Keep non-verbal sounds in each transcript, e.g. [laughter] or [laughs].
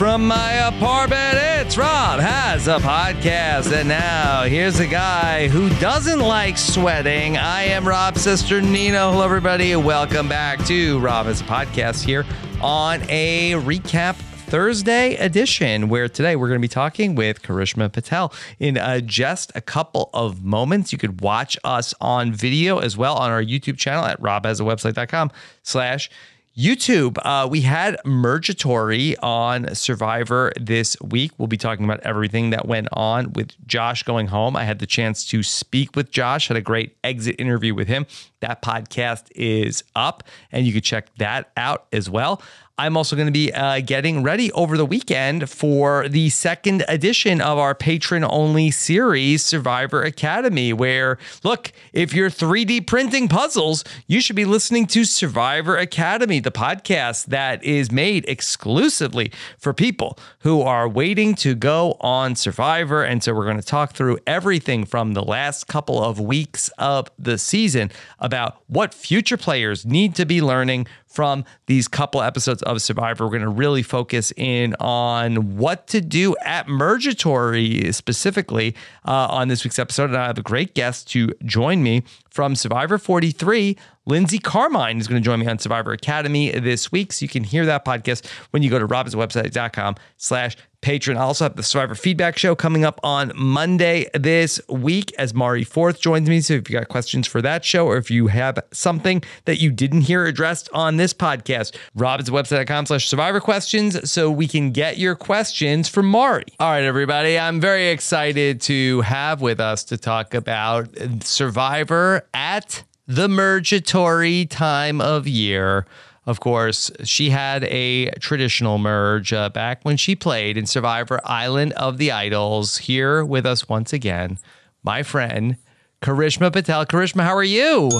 From my apartment. It's Rob has a podcast. And now here's a guy who doesn't like sweating. I am Rob Cesternino. Hello, everybody. Welcome back to Rob has a podcast here on a recap Thursday edition, where today we're going to be talking with Karishma Patel in uh, just a couple of moments. You could watch us on video as well on our YouTube channel at robhasawebsite.com slash YouTube. Uh, we had Mergatory on Survivor this week. We'll be talking about everything that went on with Josh going home. I had the chance to speak with Josh, had a great exit interview with him. That podcast is up, and you can check that out as well. I'm also going to be uh, getting ready over the weekend for the second edition of our patron only series, Survivor Academy. Where, look, if you're 3D printing puzzles, you should be listening to Survivor Academy, the podcast that is made exclusively for people who are waiting to go on Survivor. And so we're going to talk through everything from the last couple of weeks of the season about what future players need to be learning from these couple episodes of Survivor. We're going to really focus in on what to do at Mergatory specifically uh, on this week's episode. And I have a great guest to join me from Survivor 43. Lindsay Carmine is going to join me on Survivor Academy this week. So you can hear that podcast when you go to robhasawebsite.com slash patron. I also have the Survivor Feedback Show coming up on Monday this week as Mari Forth joins me. So if you got questions for that show or if you have something that you didn't hear addressed on this podcast, robhasawebsite.com slash survivor questions so we can get your questions from Mari. All right, everybody. I'm very excited to have with us to talk about Survivor at the Mergatory time of year. Of course, she had a traditional merge uh, back when she played in Survivor Island of the Idols. Here with us once again, my friend Karishma Patel. Karishma, how are you?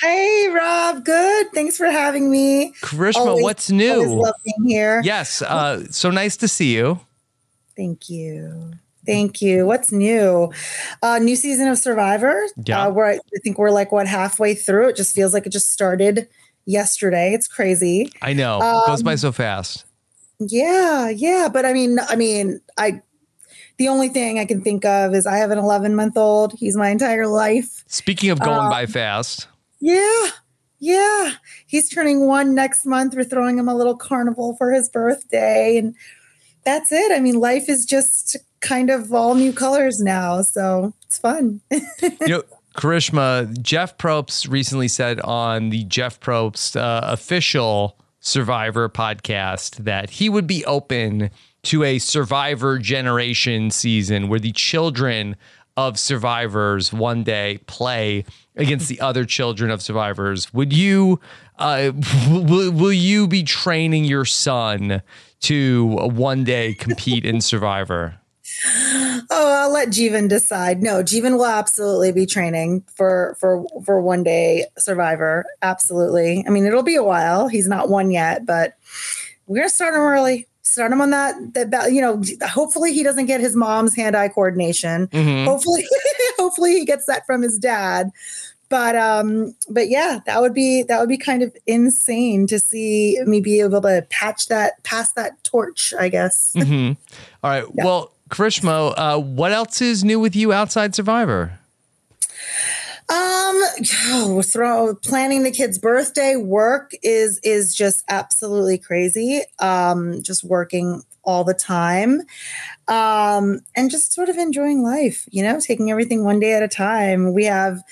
Hey, Rob. Good. Thanks for having me. Karishma, Always- what's new? always love being here. Yes, uh, so nice to see you. Thank you. Thank you. What's new? Uh, new season of Survivor. Yeah. Uh, where I, think we're like what halfway through. It just feels like it just started yesterday. It's crazy. I know it goes Um, by so fast. Yeah, yeah. But I mean, I mean, I. The only thing I can think of is I have an 11 month old. He's my entire life. Speaking of going um, by fast, Yeah. Yeah. He's turning one next month. We're throwing him a little carnival for his birthday. And that's it. I mean, life is just kind of all new colors now. So it's fun. you know, [laughs] Karishma, Jeff Probst recently said on the Jeff Probst uh, official Survivor podcast that he would be open to a Survivor generation season where the children of survivors one day play against the other children of survivors. Would you, uh, will, will you be training your son to one day compete in Survivor? Oh, I'll let Jeevan decide. No, Jeevan will absolutely be training for for for one day survivor. Absolutely. I mean, it'll be a while. He's not one yet, but we're gonna start him early. Start him on that that you know. Hopefully, he doesn't get his mom's hand-eye coordination. Mhm. Hopefully, [laughs] hopefully he gets that from his dad. But um, but yeah, that would be that would be kind of insane to see me be able to patch that pass that torch. I guess. hmm All right. Well, Karishma, uh, what else is new with you outside Survivor? Um, oh, throw planning the kid's birthday work is is just absolutely crazy. Um, just working all the time, um, and just sort of enjoying life. You know, taking everything one day at a time. We have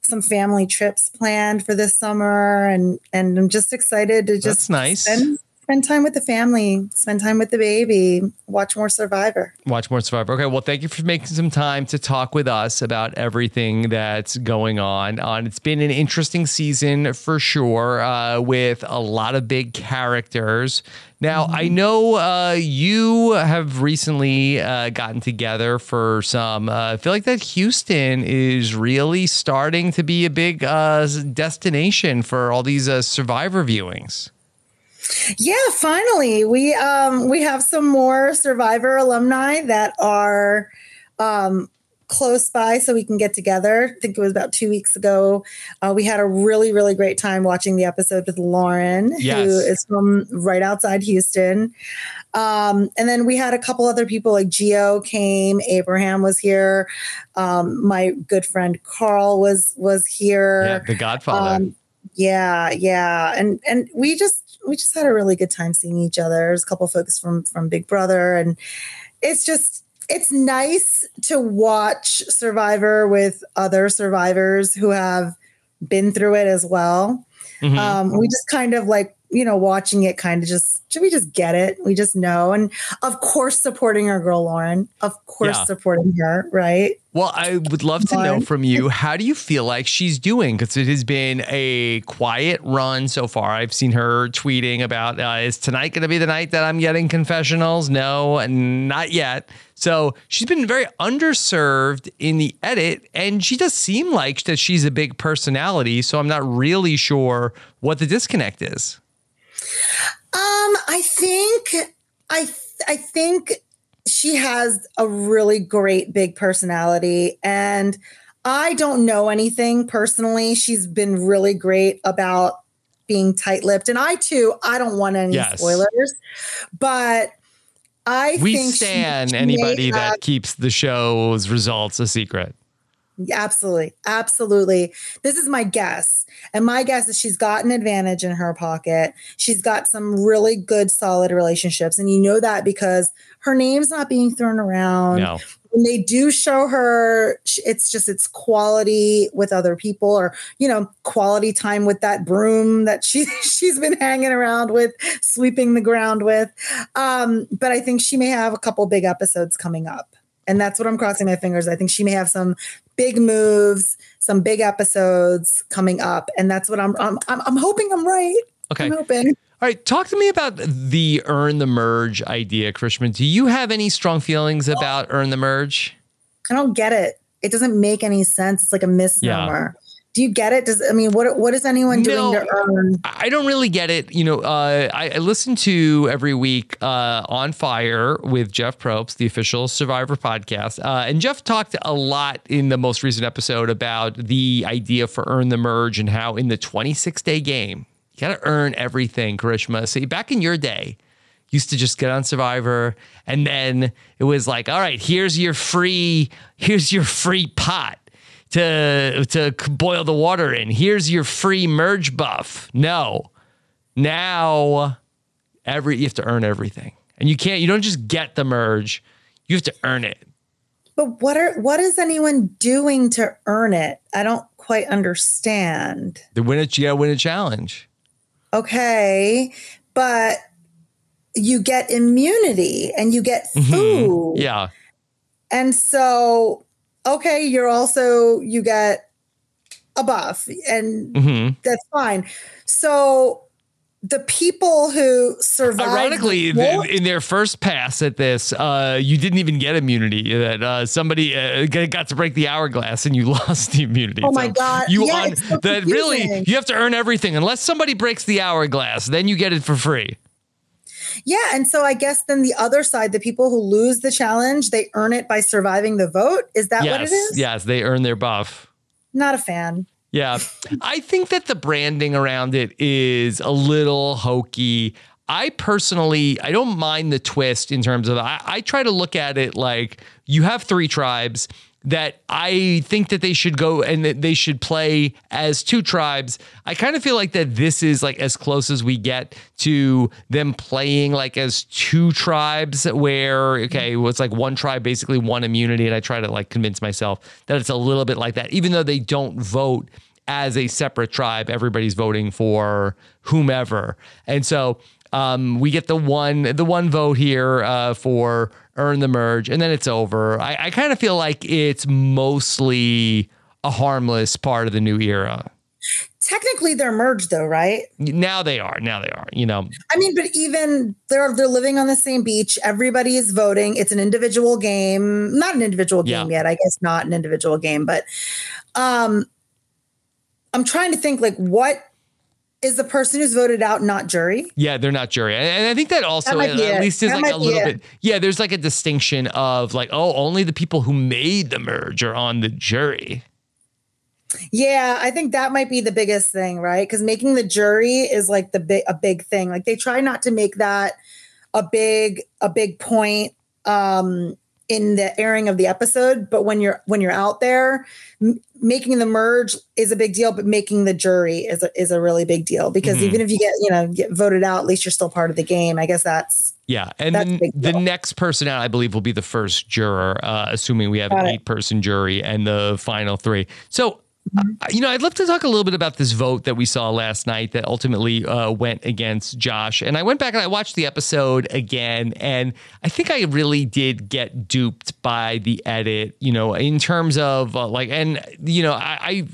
some family trips planned for this summer, and and I'm just excited to just That's nice. spend spend time with the family, spend time with the baby, watch more Survivor. Watch more Survivor. Okay, well, thank you for making some time to talk with us about everything that's going on. Uh, it's been an interesting season for sure, uh, with a lot of big characters. Now, I know uh, you have recently uh, gotten together for some. Uh, I feel like that Houston is really starting to be a big uh, destination for all these uh, Survivor viewings. Yeah, finally, we um, we have some more Survivor alumni that are um, close by so we can get together. I think it was about two weeks ago. Uh, we had a really, really great time watching the episode with Lauren, Yes. who is from right outside Houston. Um, and then we had a couple other people like Geo came, Abraham was here, um, my good friend Carl was was here. Yeah, The Godfather. Um, yeah, yeah, and and we just we just had a really good time seeing each other. There's a couple folks from from Big Brother, and it's just it's nice to watch Survivor with other survivors who have been through it as well. Mhm. Um, we just kind of like you know watching it, kind of just should we just get it? We just know, and of course supporting our girl Lauren, of course Yeah. supporting her, right? Well, I would love to know from you how do you feel like she's doing? Because it has been a quiet run so far. I've seen her tweeting about uh, is tonight going to be the night that I'm getting confessionals? No, not yet. So she's been very underserved in the edit, and she does seem like that she's a big personality. So I'm not really sure what the disconnect is. Um, I think I th- I think she has a really great big personality and I don't know anything personally. She's been really great about being tight-lipped and I too I don't want any Yes. spoilers. But I We think stand anybody have- that keeps the show's results a secret. Absolutely. Absolutely. This is my guess. And my guess is she's got an advantage in her pocket. She's got some really good, solid relationships. And you know that because her name's not being thrown around. No. When they do show her, it's just it's quality with other people or, you know, quality time with that broom that she [laughs] she's been hanging around with, sweeping the ground with. Um, but I think she may have a couple big episodes coming up. And that's what I'm crossing my fingers. I think she may have some big moves, some big episodes coming up, and that's what I'm. I'm. I'm, I'm hoping I'm right. Okay. I'm hoping. All right, talk to me about the earn the merge idea, Karishma. Do you have any strong feelings about earn the merge? I don't get it. It doesn't make any sense. It's like a misnomer. Do you get it? Does I mean what? What is anyone doing No. to earn? I don't really get it. You know, uh, I, I listen to every week uh, on Fire with Jeff Probst, the official Survivor podcast, uh, and Jeff talked a lot in the most recent episode about the idea for earn the merge and how in the 26 day game you got to earn everything. Karishma, so back in your day. Used to just get on Survivor, and then it was like, all right, here's your free, here's your free pot to to boil the water in. Here's your free merge buff. No. Now every you have to earn everything. And you can't you don't just get the merge. You have to earn it. But what are what is anyone doing to earn it? I don't quite understand. The win it, you gotta win a challenge. Okay, but you get immunity and you get mm-hmm. food. Yeah. And so, okay, you're also, you get a buff, and hmm that's fine. So, the people who survive. Ironically, th- in their first pass at this, uh, you didn't even get immunity. That uh, somebody uh, got to break the hourglass and you [laughs] lost the immunity. Oh my God. You Yeah, on so that really you have to earn everything unless somebody breaks the hourglass, then you get it for free. Yeah. And so, I guess then the other side, the people who lose the challenge, they earn it by surviving the vote. Is that what it is? yes, yes, they earn their buff. Not a fan. Yeah. I think that the branding around it is a little hokey. I personally, I don't mind the twist in terms of, I, I try to look at it like you have three tribes that I think that they should go and that they should play as two tribes. I kind of feel like that this is like as close as we get to them playing like as two tribes where okay, well, it's like one tribe basically one immunity and I try to like convince myself that it's a little bit like that even though they don't vote as a separate tribe, everybody's voting for whomever. And so Um, we get the one the one vote here uh, for earn the merge, and then it's over. I, I kind of feel like it's mostly a harmless part of the new era. Technically, they're merged, though, right? Now they are. Now they are. You know. I mean, but even they're they're living on the same beach. Everybody is voting. It's an individual game, not an individual game yeah. yet. I guess not an individual game, but um, I'm trying to think like what is the person who's voted out not jury? Yeah, they're not jury. And I think that also that at, least is that like a little bit yeah, there's like a distinction of like, oh, only the people who made the merge are on the jury. Yeah, I think that might be the biggest thing, right? Because making the jury is like the big a big thing. Like they try not to make that a big a big point um in the airing of the episode but when you're when you're out there m- making the merge is a big deal but making the jury is a, is a really big deal because mm-hmm. even if you get you know get voted out at least you're still part of the game i guess that's yeah and then the next person out i believe will be the first juror uh, assuming we have Got an eight person jury and the final three so. You know, I'd love to talk a little bit about this vote that we saw last night that ultimately uh, went against Josh. And I went back and I watched the episode again, and I think I really did get duped by the edit. You know, in terms of uh, like, and you know, I. I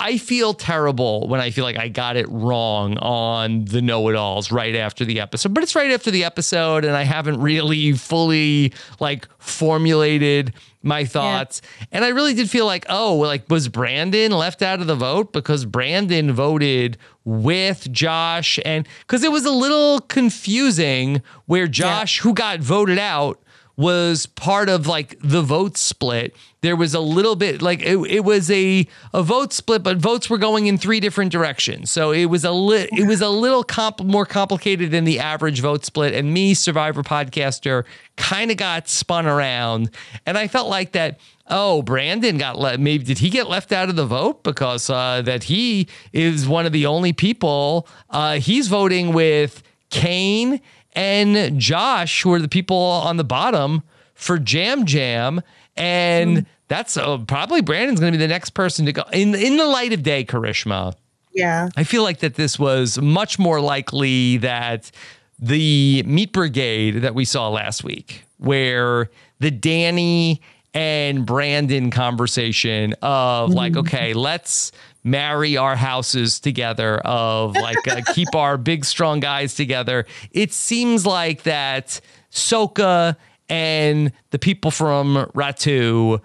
I feel terrible when I feel like I got it wrong on the know it alls right after the episode, but it's right after the episode, and I haven't really fully like formulated my thoughts. Yeah. And I really did feel like, oh, like was Brandon left out of the vote because Brandon voted with Josh and because it was a little confusing where Josh, yeah. who got voted out, was part of like the vote split. There was a little bit like it, it was a a vote split, but votes were going in three different directions. So it was a li- it was a little comp- more complicated than the average vote split. And me, Survivor podcaster, kind of got spun around, and I felt like that. Oh, Brandon got let. Maybe did he get left out of the vote because uh, that he is one of the only people. Uh, he's voting with Kane and Josh, who are the people on the bottom for Yam Yam. And mm. that's uh, probably Brandon's going to be the next person to go in in the light of day, Karishma. Yeah. I feel like that this was much more likely that the meat brigade that we saw last week, where the Danny and Brandon conversation of like, mm. okay, let's marry our houses together of [laughs] like uh, keep our big strong guys together it seems like that soka and the people from ratu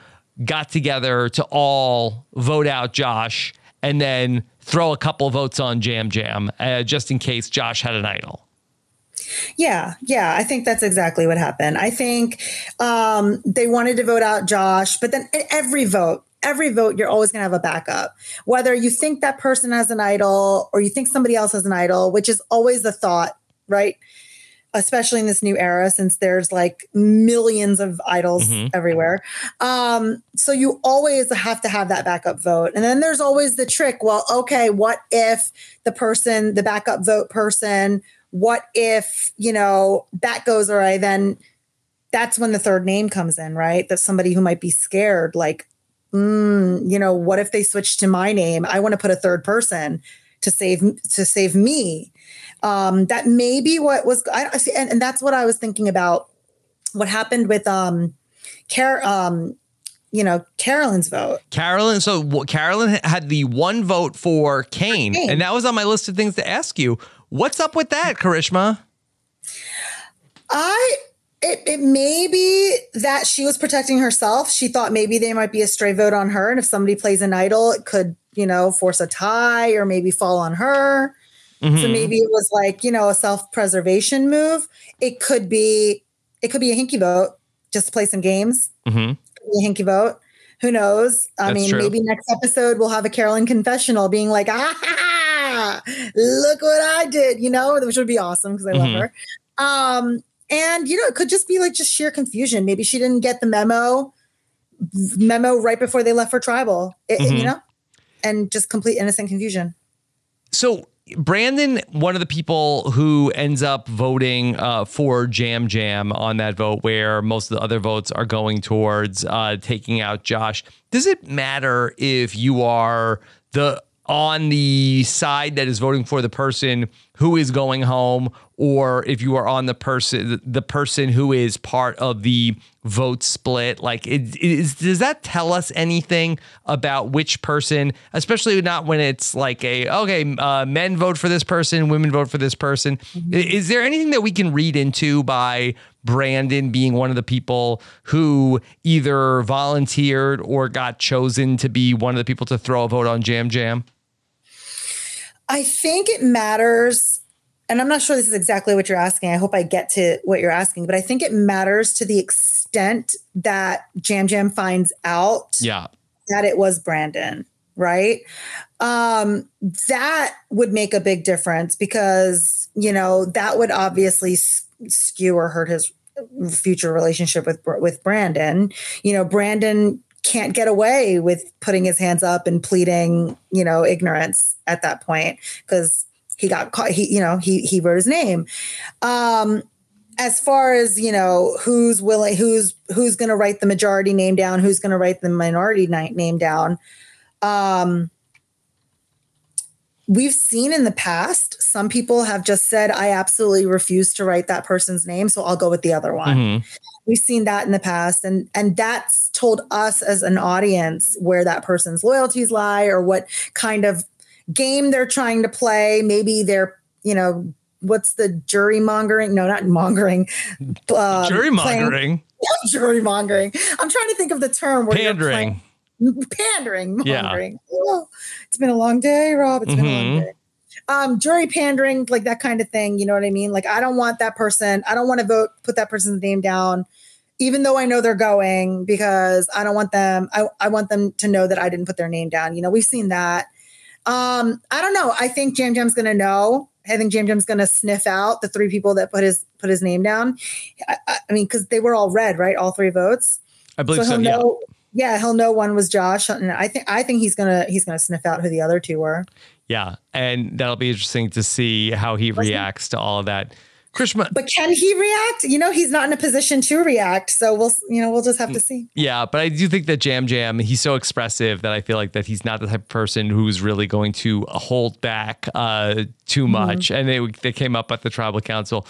got together to all vote out josh and then throw a couple votes on Yam Yam uh, just in case josh had an idol yeah, yeah, I think that's exactly what happened. I think um, they wanted to vote out Josh, but then every vote, every vote, you're always going to have a backup. Whether you think that person has an idol or you think somebody else has an idol, which is always the thought, right? Especially in this new era, since there's like millions of idols mm-hmm. everywhere. Um, so you always have to have that backup vote. And then there's always the trick. Well, okay, what if the person, the backup vote person, what if, you know, that goes awry? Then that's when the third name comes in, right? That somebody who might be scared, like, mm, you know, what if they switch to my name? I want to put a third person to save to save me. Um, that may be what was I and, and that's what I was thinking about. What happened with um, Car- um, you know, Carolyn's vote. Carolyn, so Carolyn had the one vote for Kane, Kane, and that was on my list of things to ask you. What's up with that, Karishma? I it, it may be that she was protecting herself. She thought maybe they might be a stray vote on her. And if somebody plays an idol, it could, you know, force a tie or maybe fall on her. Mm-hmm. So maybe it was like, you know, a self-preservation move. It could be, it could be a hinky vote just to play some games. Mm-hmm. A hinky vote. Who knows? I That's mean, true. maybe next episode we'll have a Carolyn confessional being like, ah, [laughs] look what I did, you know, which would be awesome because I mm-hmm. love her. Um, and, you know, it could just be like just sheer confusion. Maybe she didn't get the memo memo right before they left for tribal, it, mm-hmm. you know, and just complete innocent confusion. So Brandon, one of the people who ends up voting uh, for Yam Yam on that vote, where most of the other votes are going towards uh, taking out Josh. Does it matter if you are the on the side that is voting for the person who is going home or if you are on the person the person who is part of the vote split like it, is, does that tell us anything about which person especially not when it's like a okay uh, men vote for this person women vote for this person mm-hmm. is there anything that we can read into by Brandon being one of the people who either volunteered or got chosen to be one of the people to throw a vote on Yam Yam? I think it matters. And I'm not sure this is exactly what you're asking. I hope I get to what you're asking, but I think it matters to the extent that Yam Yam finds out yeah. that it was Brandon, right? Um, that would make a big difference because, you know, that would obviously skew or hurt his future relationship with with Brandon. You know, Brandon can't get away with putting his hands up and pleading, you know, ignorance at that point because he got caught. He, you know, he he wrote his name. Um, as far as you know, who's willing, who's who's going to write the majority name down, who's going to write the minority name down. Um, we've seen in the past some people have just said i absolutely refuse to write that person's name so i'll go with the other one. Mm-hmm. we've seen that in the past and and that's told us as an audience where that person's loyalties lie or what kind of game they're trying to play. Maybe they're you know what's the jury mongering? No not mongering. Uh, jury mongering? [laughs] jury mongering. I'm trying to think of the term where pandering pandering. Yeah. Oh, it's been a long day, Rob. It's mm-hmm. been a long mm-hmm. day. Um, jury pandering, like that kind of thing. You know what I mean? Like, I don't want that person. I don't want to vote, put that person's name down, even though I know they're going because I don't want them. I, I want them to know that I didn't put their name down. You know, we've seen that. Um, I don't know. I think Yam Yam's going to know. I think Yam Yam's going to sniff out the three people that put his put his name down. I, I mean, because they were all red, right? All three votes. I believe so. so yeah. Know, yeah, he'll know one was Josh, and I think I think he's gonna he's gonna sniff out who the other two were. Yeah, and that'll be interesting to see how he reacts to all of that. Karishma, but can he react? You know, he's not in a position to react, so we'll you know we'll just have to see. Yeah, but I do think that Yam Yam he's so expressive that I feel like that he's not the type of person who's really going to hold back uh, too mm-hmm. much. Mm-hmm. And they they came up at the tribal council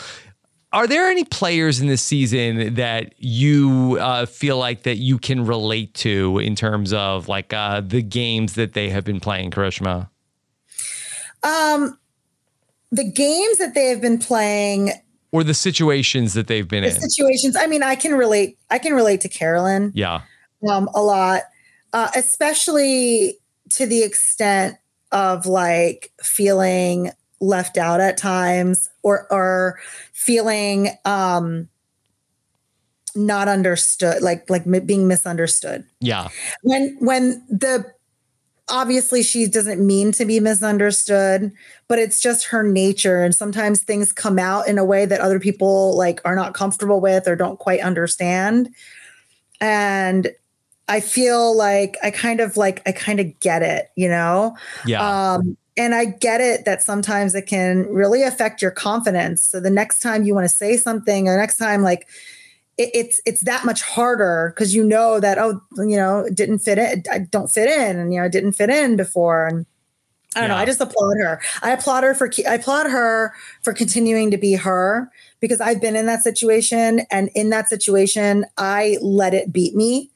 are there any players in this season that you uh, feel like that you can relate to in terms of like uh, the games that they have been playing, Karishma? Um, the games that they have been playing, or the situations that they've been the in. Situations. I mean, I can relate. I can relate to Carolyn. Yeah. Um, a lot, uh, especially to the extent of like feeling left out at times or or feeling um not understood like like being misunderstood. Yeah. When when the obviously she doesn't mean to be misunderstood but it's just her nature. And sometimes things come out in a way that other people like are not comfortable with or don't quite understand. And i feel like i kind of like i kind of get it you know? Yeah. Um and I get it that sometimes it can really affect your confidence. So the next time you want to say something, or next time, like it, it's it's that much harder because you know that oh you know it didn't fit in, I don't fit in, and you know I didn't fit in before, and I don't yeah. know. I just applaud her. I applaud her for I applaud her for continuing to be her because I've been in that situation, and in that situation, I let it beat me.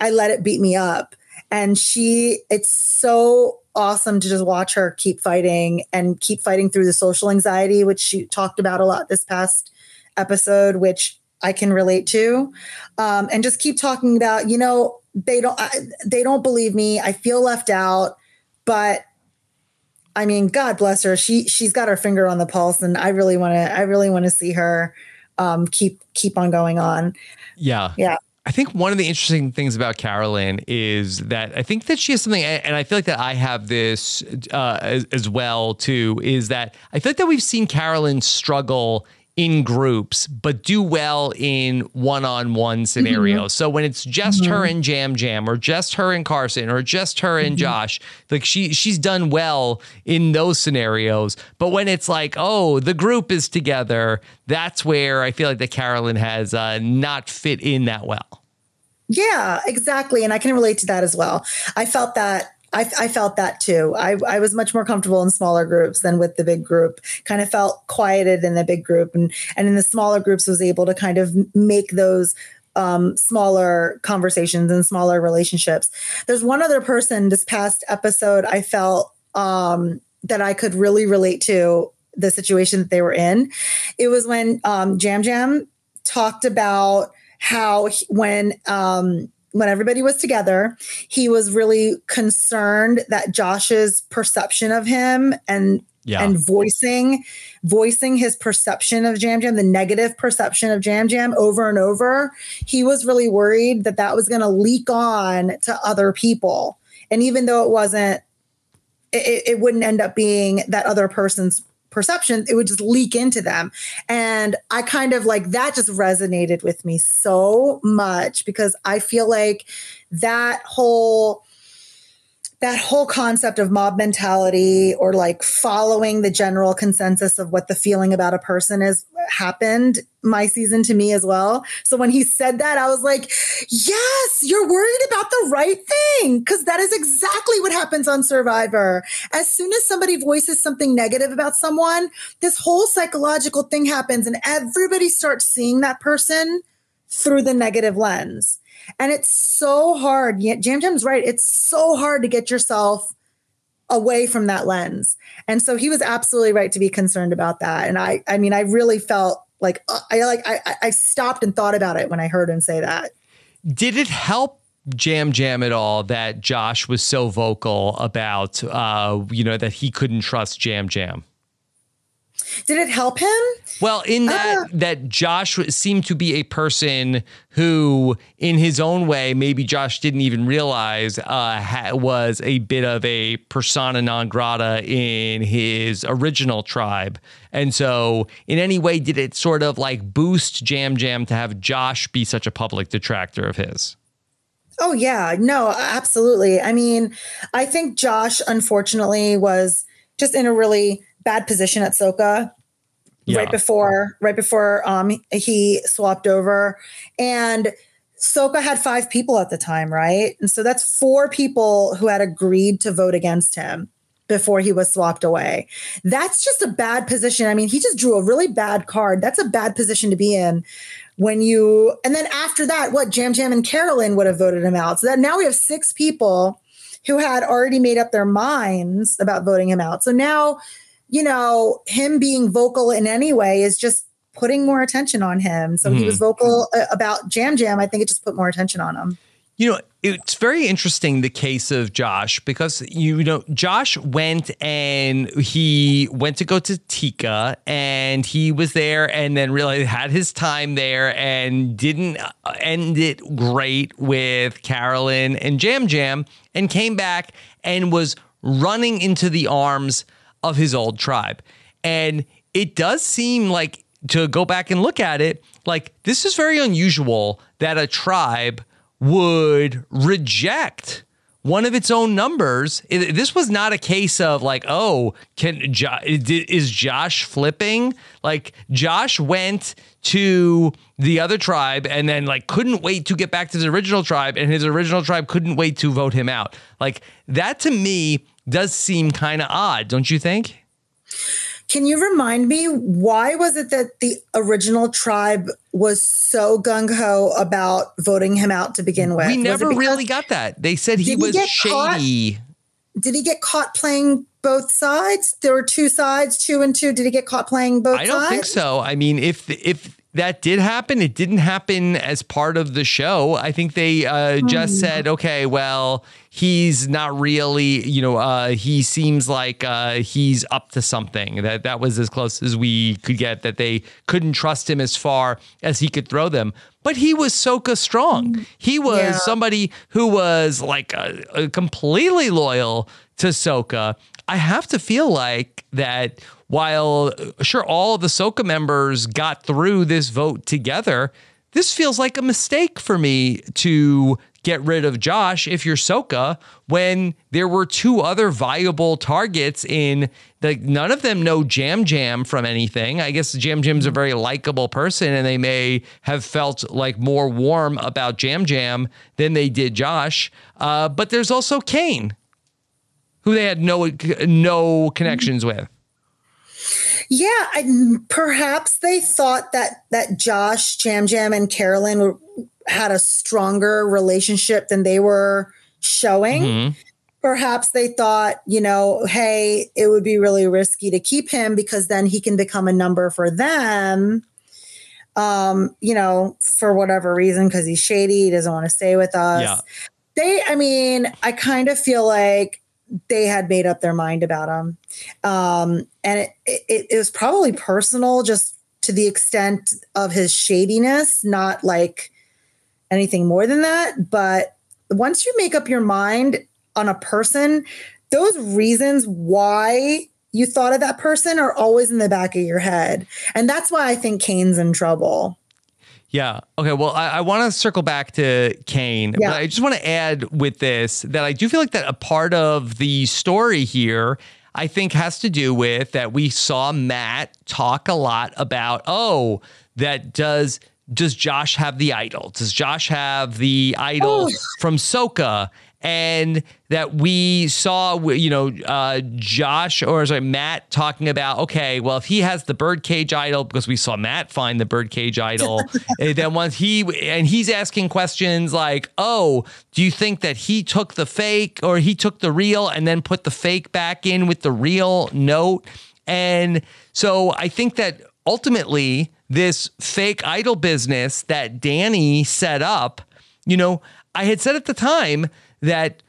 I let it beat me up, and she. It's so awesome to just watch her keep fighting and keep fighting through the social anxiety, which she talked about a lot this past episode, which I can relate to, um, and just keep talking about, you know, they don't, I, they don't believe me. I feel left out, but I mean, God bless her. She she's got her finger on the pulse, and I really want to. I really want to see her um, keep keep on going on. Yeah, yeah. I think one of the interesting things about Carolyn is that I think that she has something, and I feel like that I have this uh, as, as, well too. Is that I feel like that we've seen Carolyn struggle in groups, but do well in one-on-one scenarios. Mm-hmm. So when it's just mm-hmm. her and Yam Yam or just her and Carson, or just her and mm-hmm. Josh, like she she's done well in those scenarios. But when it's like, oh, the group is together, that's where I feel like the Carolyn has uh, not fit in that well. Yeah, exactly. And I can relate to that as well. I felt that I, I, felt that too. I, I was much more comfortable in smaller groups than with the big group. Kind of felt quieted in the big group, and and in the smaller groups was able to kind of make those um, smaller conversations and smaller relationships. There's one other person this past episode I felt um, that I could really relate to the situation that they were in. It was when um, Yam Yam talked about how he, when um, when everybody was together, he was really concerned that Josh's perception of him and yeah. and voicing voicing his perception of Yam Yam, the negative perception of Yam Yam over and over. He was really worried that that was going to leak on to other people. And even though it wasn't, it, it wouldn't end up being that other person's perception, it would just leak into them. And I kind of like that just resonated with me so much because I feel like that whole that whole concept of mob mentality or like following the general consensus of what the feeling about a person is happened my season to me as well. So when he said that, I was like, yes, you're worried about the right thing. Cause that is exactly what happens on Survivor. As soon as somebody voices something negative about someone, this whole psychological thing happens and everybody starts seeing that person through the negative lens. And it's so hard. Yeah, Yam Yam's right. It's so hard to get yourself away from that lens. And so he was absolutely right to be concerned about that. And I, I mean, I really felt like I like I, I stopped and thought about it when I heard him say that. Did it help Yam Yam at all that Josh was so vocal about, uh, you know, that he couldn't trust Yam Yam? Did it help him? Well, in that uh, that Josh seemed to be a person who, in his own way, maybe Josh didn't even realize uh, ha- was a bit of a persona non grata in his original tribe. And so, in any way, did it sort of like boost Yam Yam to have Josh be such a public detractor of his? Oh, yeah. No, absolutely. I mean, I think Josh, unfortunately, was just in a really bad position at Soka yeah. right before right before um he swapped over and Soka had five people at the time, right? And so that's four people who had agreed to vote against him before he was swapped away. That's just a bad position. I mean, he just drew a really bad card. That's a bad position to be in when you and then after that, what Yam Yam and Carolyn would have voted him out. So that now we have six people who had already made up their minds about voting him out. So now you know, him being vocal in any way is just putting more attention on him. So mm-hmm. he was mm-hmm. vocal uh, about Yam Yam. I think it just put more attention on him. You know, it's very interesting the case of Josh because you know Josh went and he went to go to Tika and he was there and then really had his time there and didn't uh, end it great with Carolyn and Yam Yam and came back and was running into the arms of his old tribe. And it does seem like to go back and look at it, like this is very unusual that a tribe would reject one of its own numbers. This was not a case of like, oh, can is Josh flipping? Like Josh went to the other tribe and then like couldn't wait to get back to his original tribe, and his original tribe couldn't wait to vote him out. Like that to me does seem kind of odd, don't you think? Can you remind me why was it that the original tribe was so gung ho about voting him out to begin with? We never really got that. They said he was he shady. Caught? Did he get caught playing both sides? There were two sides, two and two. Did he get caught playing both? I don't sides? think so. I mean, if if that did happen. It didn't happen as part of the show. I think they uh, just mm. said, okay, well, he's not really, you know, uh, he seems like uh, he's up to something. That that was as close as we could get. That they couldn't trust him as far as he could throw them. But he was Soka strong. Mm. He was yeah. somebody who was like uh, completely loyal to Soka. I have to feel like that while sure all the Soka members got through this vote together, this feels like a mistake for me to get rid of Josh if you're Soka when there were two other viable targets in the none of them know Yam Yam from anything. I guess Yam Yam's a very likable person and they may have felt like more warm about Yam Yam than they did Josh. Uh, but there's also Kane who they had no no connections with. Yeah, I, perhaps they thought that that Josh, Yam Yam, and Carolyn were, had a stronger relationship than they were showing. Mhm. Perhaps they thought, you know, hey, it would be really risky to keep him because then he can become a number for them. Um, you know, for whatever reason, because he's shady, he doesn't want to stay with us. Yeah. They, I mean, I kind of feel like they had made up their mind about him. Um, and it, it, it was probably personal just to the extent of his shadiness, not like anything more than that. But once you make up your mind on a person, those reasons why you thought of that person are always in the back of your head. And that's why I think Kane's in trouble. Yeah. Okay. Well, I, I want to circle back to Kane, Yeah. but I just want to add with this that I do feel like that a part of the story here, I think, has to do with that we saw Matt talk a lot about, oh, that does does Josh have the idol? Does Josh have the idol Oh. from Soka? And that we saw, you know, uh, Josh or sorry, Matt talking about, okay, well, if he has the birdcage idol, because we saw Matt find the birdcage idol, and [laughs] then once he and he's asking questions like, oh, do you think that he took the fake or he took the real and then put the fake back in with the real note? And so I think that ultimately, this fake idol business that Danny set up, you know, I had said at the time that,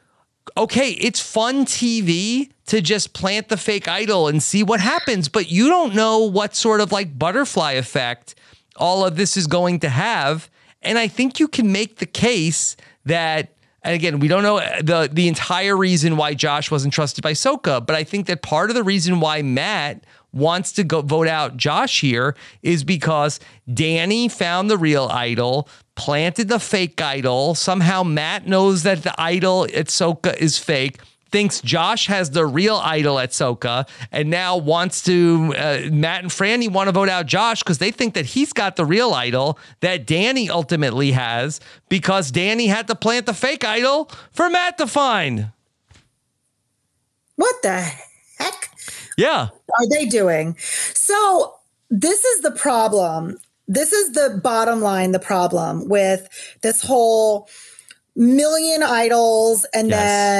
okay, it's fun TV to just plant the fake idol and see what happens, but you don't know what sort of like butterfly effect all of this is going to have. And I think you can make the case that and again, we don't know uh, the the entire reason why Josh wasn't trusted by Soka, but I think that part of the reason why Matt wants to go vote out Josh here is because Danny found the real idol, planted the fake idol. Somehow Matt knows that the idol at Soka is fake. Thinks Josh has the real idol at Soka and now wants to, uh, Matt and Frannie want to vote out Josh because they think that he's got the real idol that Danny ultimately has because Danny had to plant the fake idol for Matt to find. What the heck? Yeah. are they doing? So, this is the problem. This is the bottom line the problem with this whole million idols and Yes.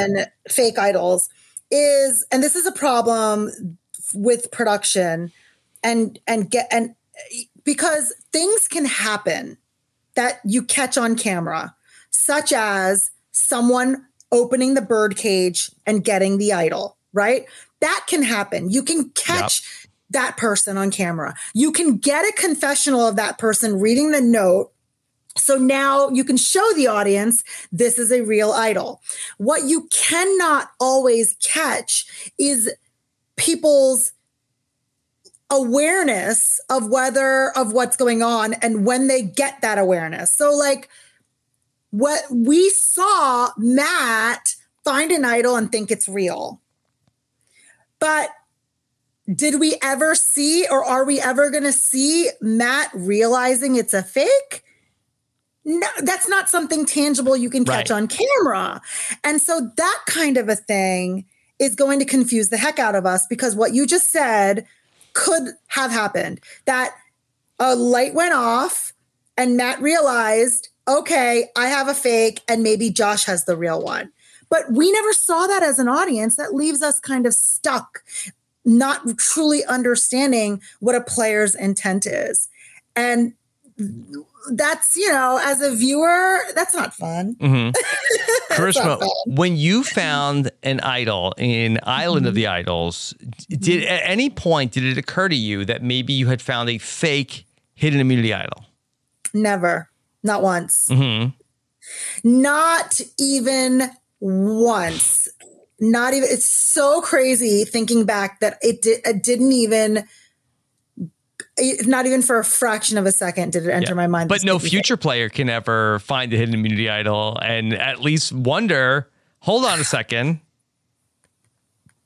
then fake idols is and this is a problem with production and and get and because things can happen that you catch on camera such as someone opening the bird cage and getting the idol right? That can happen. You can catch that person on camera you can get a confessional of that person reading the note so now you can show the audience this is a real idol. What you cannot always catch is people's awareness of whether of what's going on and when they get that awareness. So like what we saw Matt find an idol and think it's real. But did we ever see or are we ever going to see Matt realizing it's a fake? no, that's not something tangible you can catch Right. on camera. And so that kind of a thing is going to confuse the heck out of us because what you just said could have happened that a light went off and Matt realized, okay, I have a fake and maybe Josh has the real one. But we never saw that as an audience. That leaves us kind of stuck, not truly understanding what a player's intent is. And that's, you know, as a viewer, that's not fun. Mm-hmm. [laughs] Karishma, not fun. when you found an idol in Island Mm-hmm. of the Idols, did at any point did it occur to you that maybe you had found a fake hidden immunity idol? Never, not once. hmm Not even once. Not even. It's so crazy thinking back that it, did, it didn't even. Not even for a fraction of a second did it enter my mind. But no future player can ever find the hidden immunity idol and at least wonder. Hold on a second.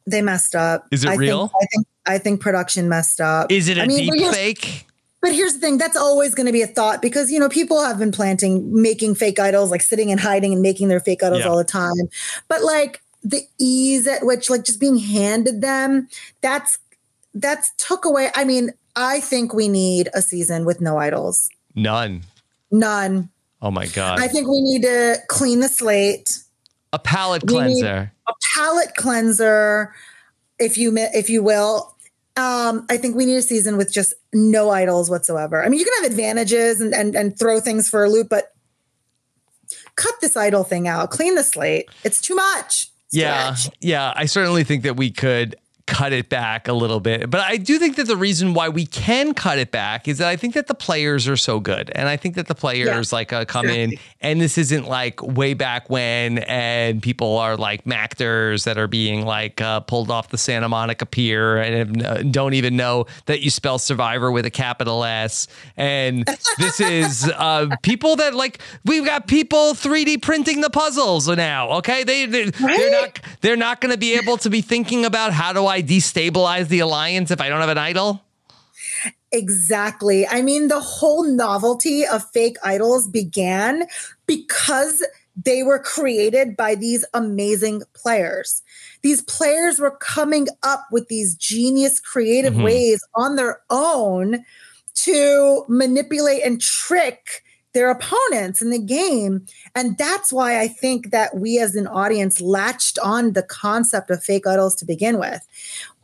they messed up. Is it I real? Think, I think I think production messed up. Is it a I mean, deep fake? But here's the thing: that's always going to be a thought because you know people have been planting, making fake idols, like sitting and hiding and making their fake idols Yeah. all the time. But like the ease at which like just being handed them, that's that's took away. I mean, I think we need a season with no idols. None. None. Oh my god. I think we need to clean the slate. A palate cleanser. A palate cleanser, if you if you will. Um, I think we need a season with just no idols whatsoever. I mean, you can have advantages and and, and throw things for a loop, but cut this idol thing out. Clean the slate. It's too much. Yeah, yeah. I certainly think that we could cut it back a little bit. But I do think that the reason why we can cut it back is that I think that the players are so good. And I think that the players yeah. like uh, come in and this isn't like way back when and people are like actors that are being like uh, pulled off the Santa Monica pier and uh, don't even know that you spell survivor with a capital S. And this is uh, people that like we've got people 3D printing the puzzles now. Okay. They, they right? they're not they're not going to be able to be thinking about how do I I destabilize the alliance if I don't have an idol? Exactly. I mean, the whole novelty of fake idols began because they were created by these amazing players. These players were coming up with these genius creative mm-hmm. ways on their own to manipulate and trick their opponents in the game. And that's why I think that we as an audience latched on the concept of fake idols to begin with.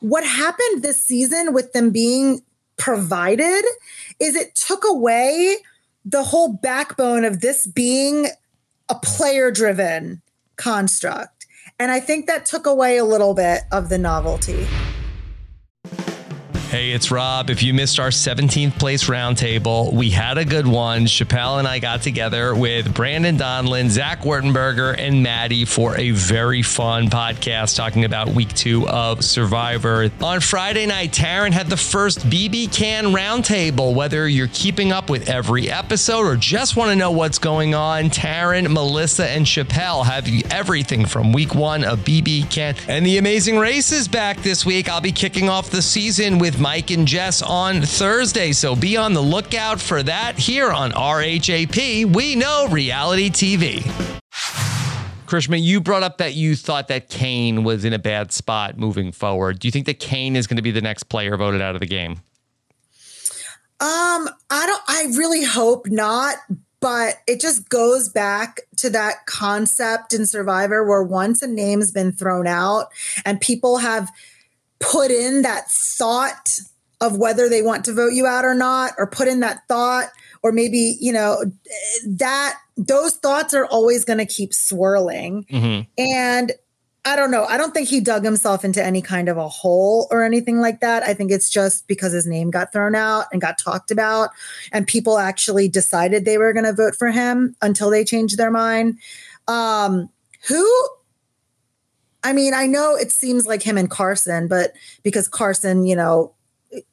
What happened this season with them being provided is it took away the whole backbone of this being a player driven construct. And I think that took away a little bit of the novelty. Hey, it's Rob. If you missed our 17th place roundtable, we had a good one. Chappelle and I got together with Brandon Donlin, Zach Wertenberger, and Maddie for a very fun podcast talking about week two of Survivor. On Friday night, Taran had the first BB Can roundtable. Whether you're keeping up with every episode or just want to know what's going on, Taran, Melissa, and Chappelle have everything from week one of BB Can. And the amazing race is back this week. I'll be kicking off the season with Mike and Jess on Thursday. So be on the lookout for that here on RHAP. We know reality TV. Karishma, you brought up that you thought that Kane was in a bad spot moving forward. Do you think that Kane is going to be the next player voted out of the game? Um, I don't I really hope not, but it just goes back to that concept in Survivor where once a name's been thrown out and people have put in that thought of whether they want to vote you out or not, or put in that thought, or maybe, you know, that those thoughts are always going to keep swirling. Mm-hmm. And I don't know. I don't think he dug himself into any kind of a hole or anything like that. I think it's just because his name got thrown out and got talked about, and people actually decided they were going to vote for him until they changed their mind. Um, who I mean, I know it seems like him and Carson, but because Carson, you know,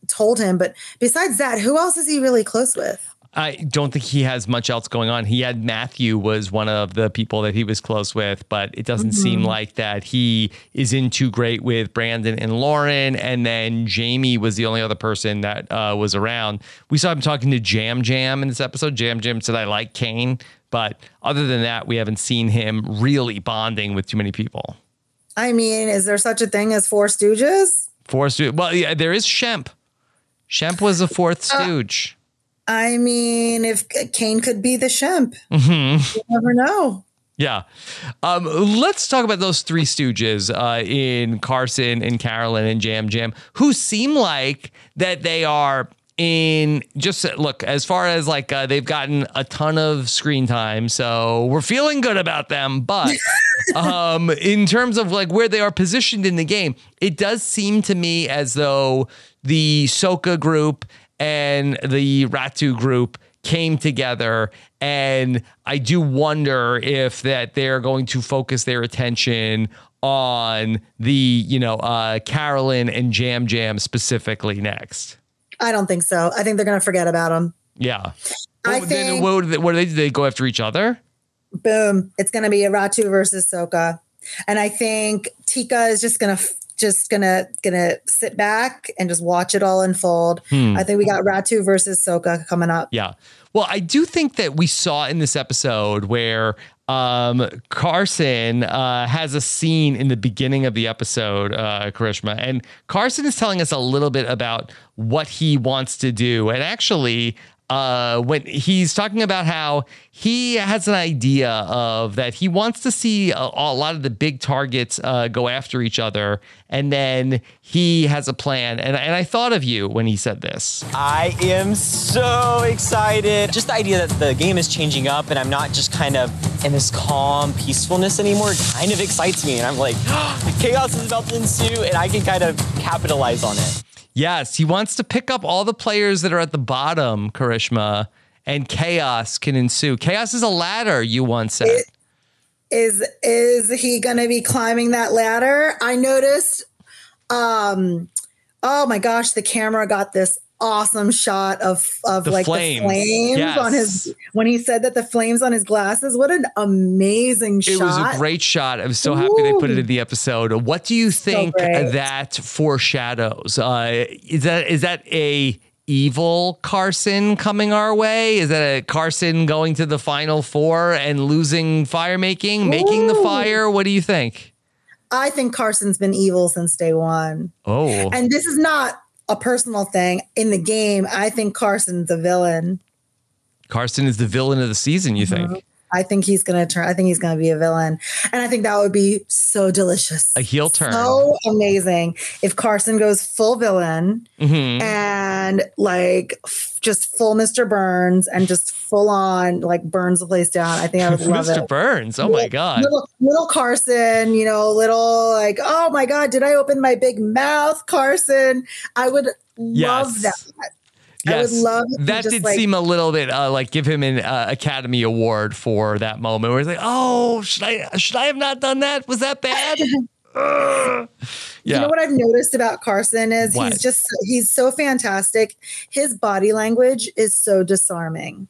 told him, but besides that, who else is he really close with? I don't think he has much else going on. He had Matthew was one of the people that he was close with, but it doesn't mm-hmm. seem like that he is in too great with Brandon and Lauren. And then Jamie was the only other person that uh, was around. We saw him talking to Yam Yam in this episode. Yam Yam said, I like Kane. But other than that, we haven't seen him really bonding with too many people. I mean, is there such a thing as four stooges? Four stooges. Well, yeah, there is Shemp. Shemp was the fourth uh, stooge. Uh, I mean, if Kane could be the Shemp, mm-hmm. you never know. Yeah. Um, let's talk about those three stooges uh, in Carson and Carolyn and Yam Yam, who seem like that they are in just look as far as like uh, they've gotten a ton of screen time so we're feeling good about them but [laughs] um in terms of like where they are positioned in the game it does seem to me as though the soka group and the ratu group came together and i do wonder if that they're going to focus their attention on the you know uh carolyn and yam yam specifically next I don't think so. I think they're going to forget about him. Yeah. I think, then what, do they, what do they do? They go after each other? Boom. It's going to be a Ratu versus Soka. And I think Tika is just going to just gonna gonna sit back and just watch it all unfold. Hmm. I think we got Ratu versus Soka coming up. Yeah. Well, I do think that we saw in this episode where um, Carson uh, has a scene in the beginning of the episode, uh, Karishma, and Carson is telling us a little bit about what he wants to do. And actually, uh, when he's talking about how he has an idea of that he wants to see a, a lot of the big targets uh, go after each other, and then he has a plan. And, and I thought of you when he said this. I am so excited. Just the idea that the game is changing up and I'm not just kind of in this calm peacefulness anymore kind of excites me. And I'm like, [gasps] chaos is about to ensue and I can kind of capitalize on it. Yes, he wants to pick up all the players that are at the bottom, Karishma, and chaos can ensue. Chaos is a ladder, you once said. Is is he going to be climbing that ladder? I noticed um oh my gosh, the camera got this awesome shot of of The like flames. the flames Yes. on his when he said that the flames on his glasses. What an amazing It shot. It was a great shot. I'm so happy they put it in the episode. What do you think great. that foreshadows? Uh, is that is that a evil Carson coming our way? Is that a Carson going to the final four and losing fire making, making the fire? What do you think? I think Carson's been evil since day one. Oh, And this is not a personal thing in the game. I think Carson's a villain. Carson is the villain of the season. You Mm-hmm. think I think he's gonna turn. I think he's gonna be a villain, and I think that would be so delicious, a heel turn? so amazing if Carson goes full villain Mhm. and like f- just full Mr. Burns and just full on like burns the place down. I think I would [laughs] love Mr. it. Burns. Oh my God. Little, little Carson, you know, little like, oh my God, did I open my big mouth, Carson? I would love Yes. that. Love if he that did like- seem a little bit uh, like give him an uh, Academy Award for that moment where he's like, "Oh, should I should I have not done that? Was that bad?" [laughs] Yeah, You know what I've noticed about Carson is What? he's just he's so fantastic. His body language is so disarming.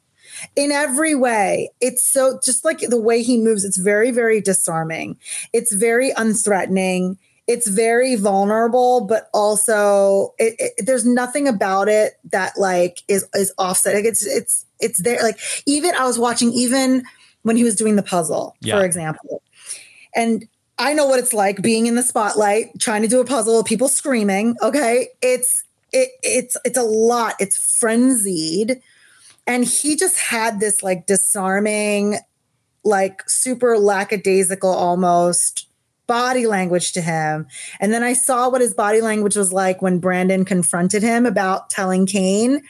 In every way, it's so just like the way he moves, it's very, very disarming. It's very unthreatening. It's very vulnerable, but also it, it, there's nothing about it that like is is offset. Like it's it's it's there. Like even I was watching even when he was doing the puzzle, Yeah. for example, and I know what it's like being in the spotlight, trying to do a puzzle, people screaming. Okay. It's it it's it's a lot. It's frenzied. And he just had this like disarming, like super lackadaisical almost body language to him. And then I saw what his body language was like when Brandon confronted him about telling Kane.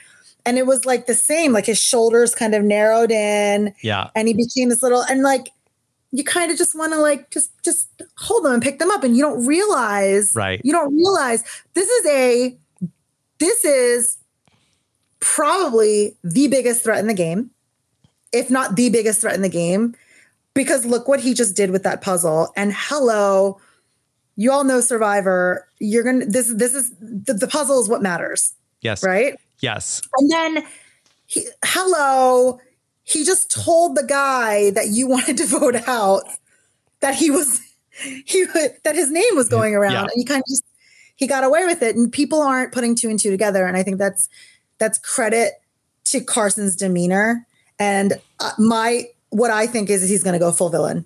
And it was like the same, like his shoulders kind of narrowed in yeah, and he became this little and like you kind of just want to like just just hold them and pick them up and you don't realize Right. you don't realize this is a this is probably the biggest threat in the game if not the biggest threat in the game because look what he just did with that puzzle. And hello you all know survivor. You're gonna this this is the, the puzzle is what matters yes, right? Yes, and then, he, hello, he just told the guy that you [laughs] wanted to vote out that he was [laughs] he that his name was going around, Yeah. and he kind of just he got away with it. And people aren't putting two and two together, and I think that's that's credit to Carson's demeanor. And uh, my what I think is is he's going to go full villain.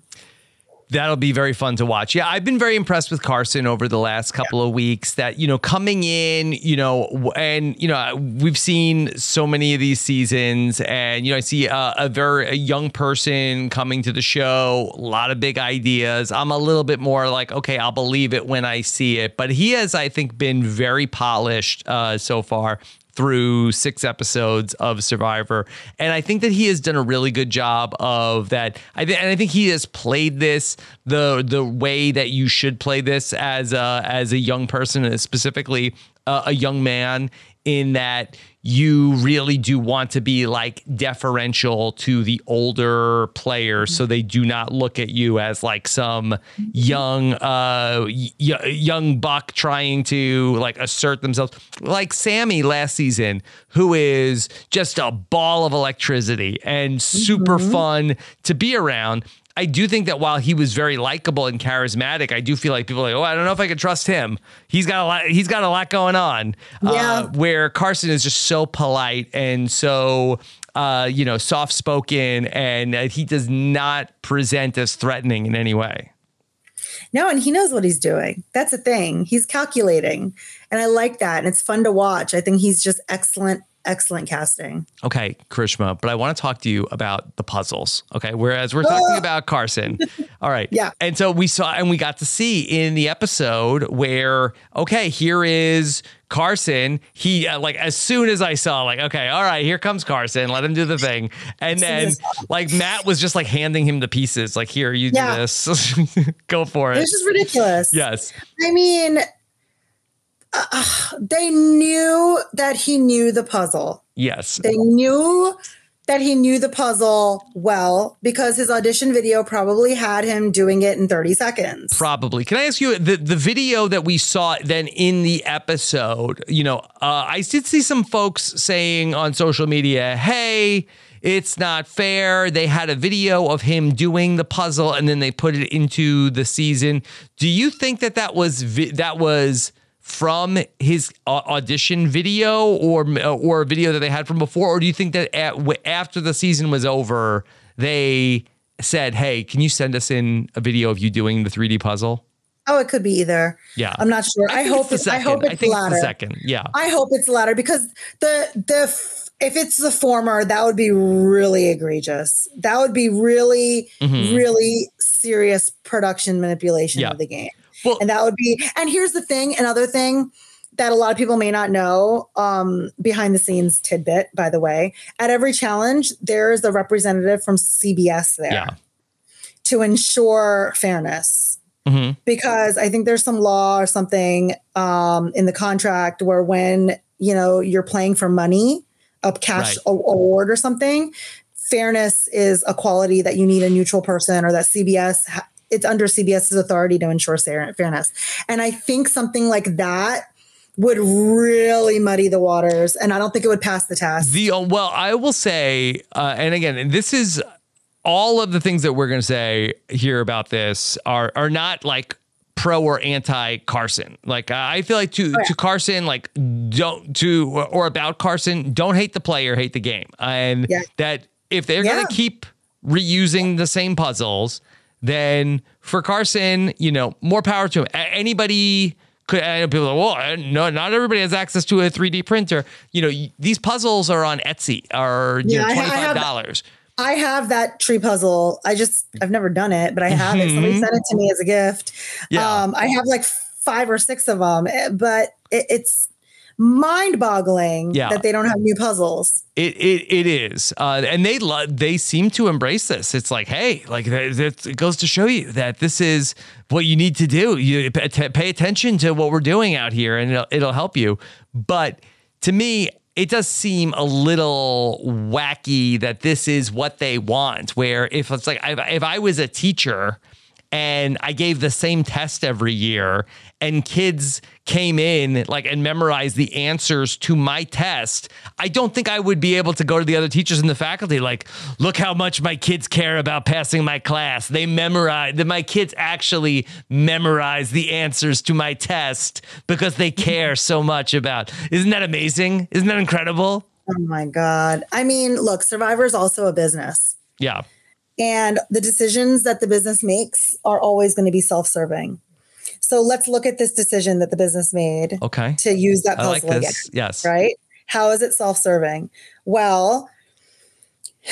That'll be very fun to watch. Yeah, I've been very impressed with Carson over the last couple of weeks. That you know, coming in, you know, and you know, we've seen so many of these seasons, and you know, I see a, a very a young person coming to the show, a lot of big ideas. I'm a little bit more like, okay, I'll believe it when I see it. But he has, I think, been very polished uh, so far through six episodes of Survivor, and I think that he has done a really good job of that. I think, and I think he has played this the the way that you should play this as a as a young person, and specifically uh, a young man. In that you really do want to be like deferential to the older players, so they do not look at you as like some young uh y- young buck trying to like assert themselves. Like Sami last season who is just a ball of electricity and super fun to be around I do think that while he was very likable and charismatic, I do feel like people are like, oh, I don't know if I can trust him. He's got a lot. He's got a lot going on. Yeah. Uh, where Carson is just so polite and so uh, you know, soft spoken, and uh, he does not present as threatening in any way. No, and he knows what he's doing. That's a thing. He's calculating. And I like that. And it's fun to watch. I think he's just excellent, excellent casting. Okay, Karishma, but I want to talk to you about the puzzles. Okay. Whereas we're talking about Carson. [laughs] All right. Yeah. And so we saw and we got to see in the episode where, okay, here is Carson. He, uh, like, as soon as I saw, like, okay, all right, here comes Carson. Let him do the thing. And then, like, Matt was just like handing him the pieces. Like, here, you do this. [laughs] Go for it. This is ridiculous. Yes. I mean, uh, they knew that he knew the puzzle. Yes. They knew that he knew the puzzle well because his audition video probably had him doing it in 30 seconds. Probably. Can I ask you the the video that we saw then in the episode? You know, uh, I did see some folks saying on social media, "Hey." It's not fair. They had a video of him doing the puzzle and then they put it into the season. Do you think that that was vi- that was from his au- audition video or or a video that they had from before or do you think that at, after the season was over they said, "Hey, can you send us in a video of you doing the 3D puzzle?" Oh, it could be either. Yeah. I'm not sure. I, think hope it's the I hope it's I think latter. it's the second. Yeah. I hope it's the latter because the the if it's the former, that would be really egregious. That would be really, Mhm. really serious production manipulation Yeah. of the game. Well- and that would be. And here's the thing. Another thing that a lot of people may not know um, behind the scenes tidbit. By the way, at every challenge, there is a representative from CBS there Yeah. to ensure fairness hmm because I think there's some law or something um, in the contract where when you know you're playing for money, a cash Right. award or something, fairness is a quality that you need a neutral person or that CBS ha- it's under CBS's authority to ensure fairness. And I think something like that would really muddy the waters, and I don't think it would pass the test. The uh, well, I will say, uh, and again, this is all of the things that we're going to say here about this are are not like pro or anti Carson. Like I feel like to to Carson, like don't to or, or about Carson, don't hate the player, hate the game, and Yeah. that if they're Yeah. going to keep reusing the same puzzles, then for Carson, you know, more power to him. Anybody could I know people are like, well, no, not everybody has access to a 3D printer. You know, these puzzles are on Etsy are you Yeah, know I- I twenty have- five dollars. I have that tree puzzle. I just I've never done it, but I have it. Somebody sent it to me as a gift. Mm-hmm. Yeah. Um, I have like five or six of them, eh, but it, it's mind-boggling Yeah. that they don't have new puzzles. It it it is, uh, and they lo- they seem to embrace this. It's like, hey, like th- th- it goes to show you that this is what you need to do. You p- pay attention to what we're doing out here, and it'll, it'll help you. But to me, it does seem a little wacky that this is what they want. Where if it's like if I was a teacher and I gave the same test every year and kids came in like and memorized the answers to my test, I don't think I would be able to go to the other teachers in the faculty like, look how much my kids care about passing my class. They memorize that my kids actually memorize the answers to my test because they care so much about. Isn't that amazing? Isn't that incredible? Oh my god! I mean, look, Survivor is also a business, Yeah. and the decisions that the business makes are always going to be self-serving. So let's look at this decision that the business made Okay. to use that I puzzle like again. Yes. right? How is it self serving? Well, [sighs]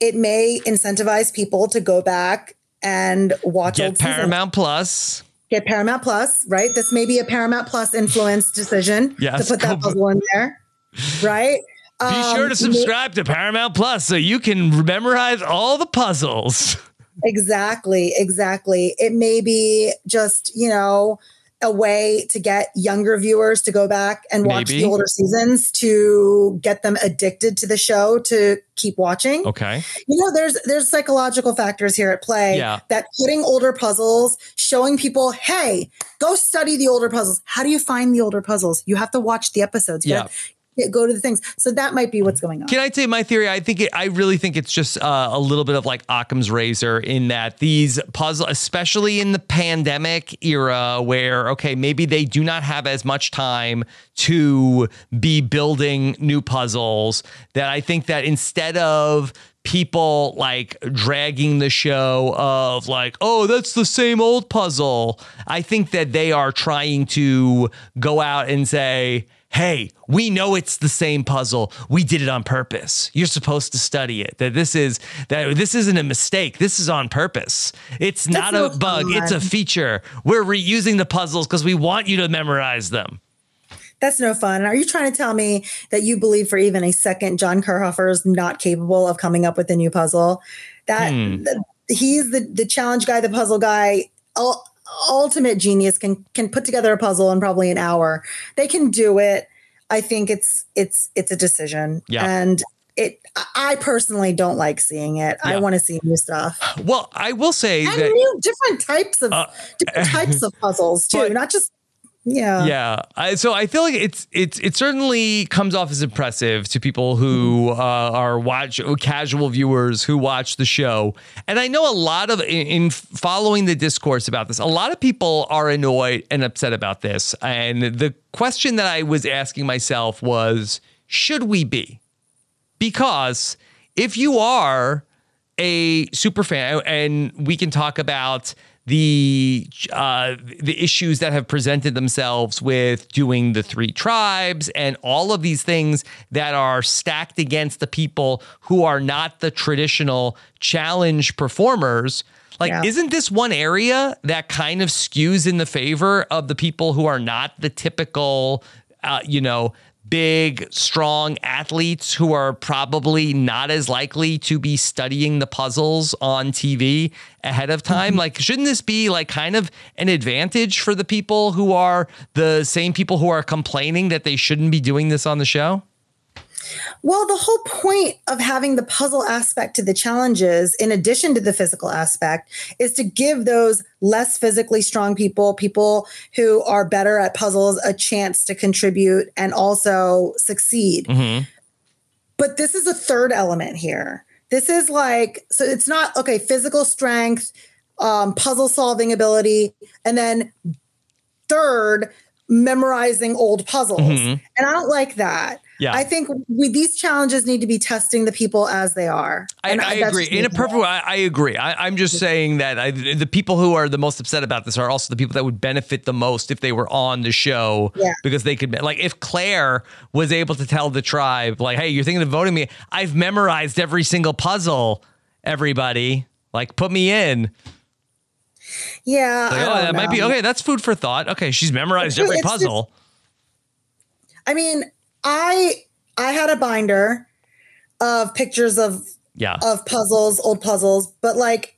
it may incentivize people to go back and watch Get seasons. Paramount Plus. Get Paramount Plus, right? This may be a Paramount Plus influence decision Yes, to put that [laughs] puzzle in there, right? Be sure to Um, subscribe to Paramount Plus so you can memorize all the puzzles. [laughs] Exactly, exactly. It may be just, you know, a way to get younger viewers to go back and watch Maybe. the older seasons to get them addicted to the show to keep watching. Okay. You know, there's there's psychological factors here at play Yeah. that putting older puzzles, showing people, hey, go study the older puzzles. How do you find the older puzzles? You have to watch the episodes. Yeah. Go to the things. So that might be what's going on. Can I you my theory? I think it, I really think it's just uh, a little bit of like Occam's razor in that these puzzle, especially in the pandemic era, where okay, maybe they do not have as much time to be building new puzzles. That I think that instead of people like dragging the show of like, oh, that's the same old puzzle. I think that they are trying to go out and say, hey, we know it's the same puzzle. We did it on purpose. You're supposed to study it. That this is that this isn't a mistake. This is on purpose. It's not a bug. It's a feature. We're reusing the puzzles because we want you to memorize them. That's no fun. Are you trying to tell me that you believe for even a second John Kirhoffer is not capable of coming up with a new puzzle? That hmm. the, he's the the challenge guy, the puzzle guy. Ultimate genius can can put together a puzzle in probably an hour. They can do it. I think it's it's it's a decision. Yeah. And it I personally don't like seeing it. Yeah. I want to see new stuff. Well, I will say and that new different types of uh, different types of puzzles [laughs] too, but, not just yeah. Yeah. I, so I feel like it's it's it certainly comes off as impressive to people who uh, are watch casual viewers who watch the show. And I know a lot of in, in, following the discourse about this, a lot of people are annoyed and upset about this. And the question that I was asking myself was, should we be? Because if you are a super fan and we can talk about the uh, the issues that have presented themselves with doing the three tribes and all of these things that are stacked against the people who are not the traditional challenge performers. Like, yeah. isn't this one area that kind of skews in the favor of the people who are not the typical, uh, you know, big, strong athletes who are probably not as likely to be studying the puzzles on TV ahead of time. Mm-hmm. Like, shouldn't this be like kind of an advantage for the people who are the same people who are complaining that they shouldn't be doing this on the show? Well, the whole point of having the puzzle aspect to the challenges, in addition to the physical aspect, is to give those less physically strong people, people who are better at puzzles, a chance to contribute and also succeed. Mm-hmm. But this is a third element here. This is like, so it's not, okay, physical strength, um, puzzle solving ability, and then third, memorizing old puzzles. Mm-hmm. And I don't like that. Yeah. I think we, these challenges need to be testing the people as they are. I, I agree. In a perfect way, I, I agree. I, am just saying that I, the people who are the most upset about this are also the people that would benefit the most if they were on the show yeah. because they could, like, if Claire was able to tell the tribe, like, hey, you're thinking of voting me, I've memorized every single puzzle, everybody. Like, put me in. Yeah. Like, oh, that know. might be okay. That's food for thought. Okay. She's memorized every it's puzzle. I mean, I I had a binder of pictures of yeah of puzzles, old puzzles, but like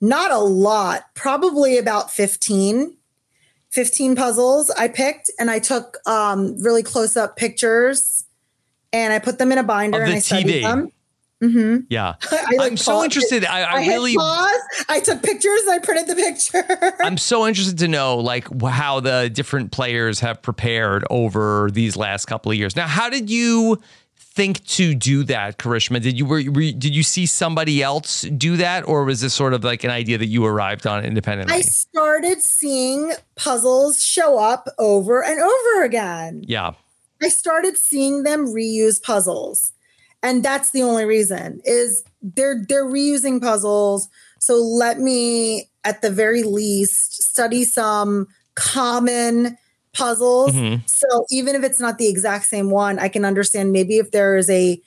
not a lot, probably about 15 15 puzzles I picked and I took um really close up pictures and I put them in a binder and I studied them. Mm-hmm. Yeah, [laughs] I, am so interested. I, I, I really pause. I took pictures. I printed the picture. [laughs] I'm so interested to know like how the different players have prepared over these last couple of years. Now, how did you think to do that, Karishma? Did you were, were did you see somebody else do that, or was this sort of like an idea that you arrived on independently? I started seeing puzzles show up over and over again. Yeah. I started seeing them reuse puzzles and that's the only reason is they're they're reusing puzzles so let me at the very least study some common puzzles mm-hmm. so even if it's not the exact same one i can understand maybe if there is a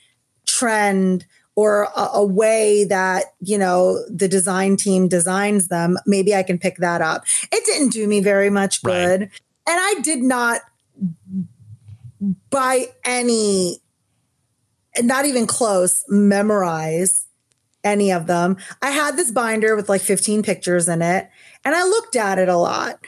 trend or a, a, way that you know the design team designs them maybe i can pick that up it didn't do me very much good right. and i did not by any not even close, memorize any of them. I had this binder with like 15 pictures in it, and I looked at it a lot.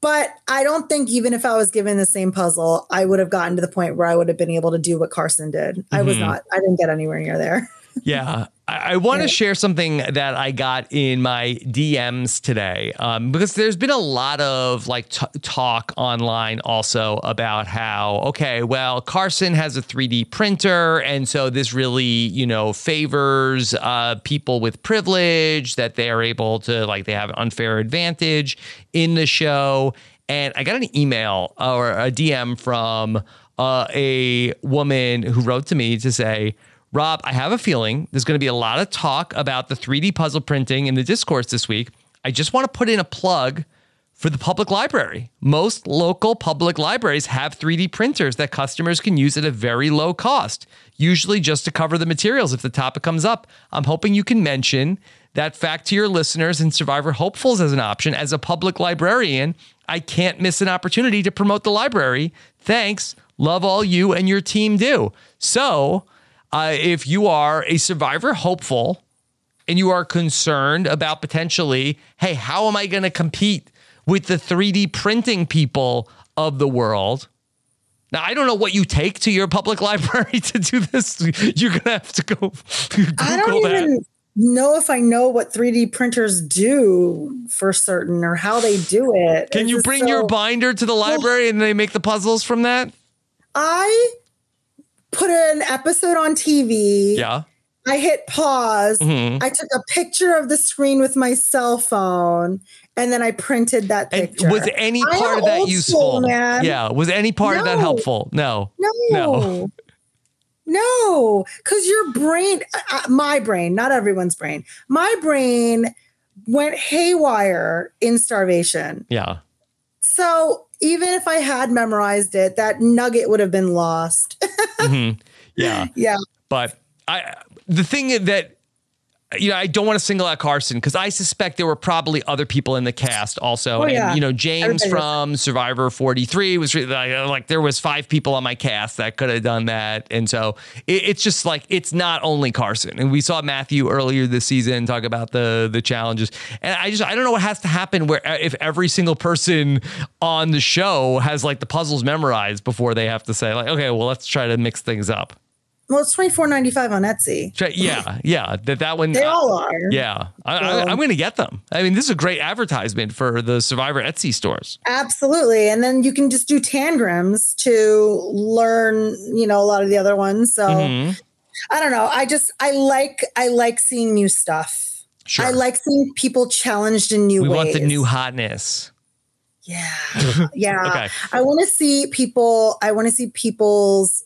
But I don't think even if I was given the same puzzle, I would have gotten to the point where I would have been able to do what Carson did. Mm-hmm. I was mm-hmm. not. I didn't get anywhere near there. [laughs] yeah. I, I want to share something that I got in my DMs today um, because there's been a lot of like t- talk online also about how okay, well Carson has a 3D printer, and so this really you know favors uh, people with privilege that they are able to like they have an unfair advantage in the show. And I got an email or a DM from uh, a woman who wrote to me to say. Rob, I have a feeling there's going to be a lot of talk about the 3D puzzle printing in the discourse this week. I just want to put in a plug for the public library. Most local public libraries have 3D printers that customers can use at a very low cost, usually just to cover the materials if the topic comes up. I'm hoping you can mention that fact to your listeners and Survivor hopefuls as an option. As a public librarian, I can't miss an opportunity to promote the library. Thanks. Love all you and your team do. So, uh, if you are a survivor hopeful and you are concerned about potentially, hey, how am I going to compete with the 3D printing people of the world? Now, I don't know what you take to your public [laughs] library to do this. You're going to have to go [laughs] Google I don't that. even know if I know what 3D printers do for certain or how they do it. Can It's you bring your binder to the library and they make the puzzles from that? I put an episode on TV. Yeah. I hit pause. Mhm. I took a picture of the screen with my cell phone, and then I printed that And picture. was any part of that useful? school. Yeah. Was any part of that helpful? No. No. No. [laughs] No, because your brain, uh, my brain, not everyone's brain, my brain went haywire in starvation. Yeah. So even if I had memorized it, that nugget would have been lost. [laughs] Mhm. Yeah. yeah. But I the thing that you know, I don't want to single out Carson because I suspect there were probably other people in the cast also. Oh, and yeah. you know, James Everybody was- from Survivor 43 was really, like, like there was five people on my cast that could have done that. And so it, it's just like it's not only Carson. And we saw Matthew earlier this season talk about the the challenges. And I just I don't know what has to happen where uh, if every single person on the show has like the puzzles memorized before they have to say like, okay, well, let's try to mix things up. Well, it's twenty four ninety five on Etsy. Yeah, yeah, that that one. They uh, all are. Yeah, I, I, I'm going to get them. I mean, this is a great advertisement for the Survivor Etsy stores. Absolutely. And then you can just do tangrams to learn, you know, a lot of the other ones. So Mhm. I don't know. I just I like I like seeing new stuff. Sure. I like seeing people challenged in new we ways. want the new hotness. Yeah. [laughs] Yeah. [laughs] Okay. I want to see people, I want to see people's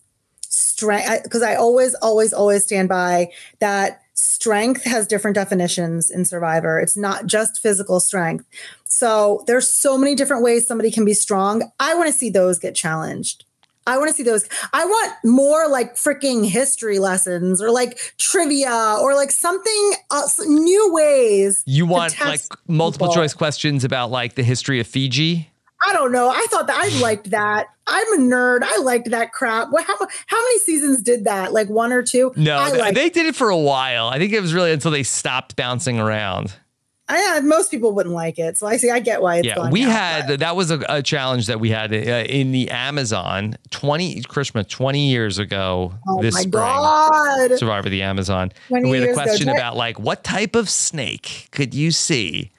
strength because I always, always, always stand by that strength has different definitions in Survivor. It's not just physical strength. So there's so many different ways somebody can be strong. I want to see those get challenged. I want to see those. I want more like freaking history lessons or like trivia or like something else, new ways. You want like multiple people. choice questions about like the history of Fiji? I don't know. I thought that I [sighs] liked that. I'm a nerd. I liked that crap. What? How, how many seasons did that? Like one or two? No, I th- liked. they did it for a while. I think it was really until they stopped bouncing around. I, most people wouldn't like it, so I see. I get why it's yeah, we now, had but- that was a, a challenge that we had uh, in the Amazon 20 Karishma 20 years ago Oh this my spring. god! Survivor the Amazon. We had a years ago. question about like what type of snake could you see?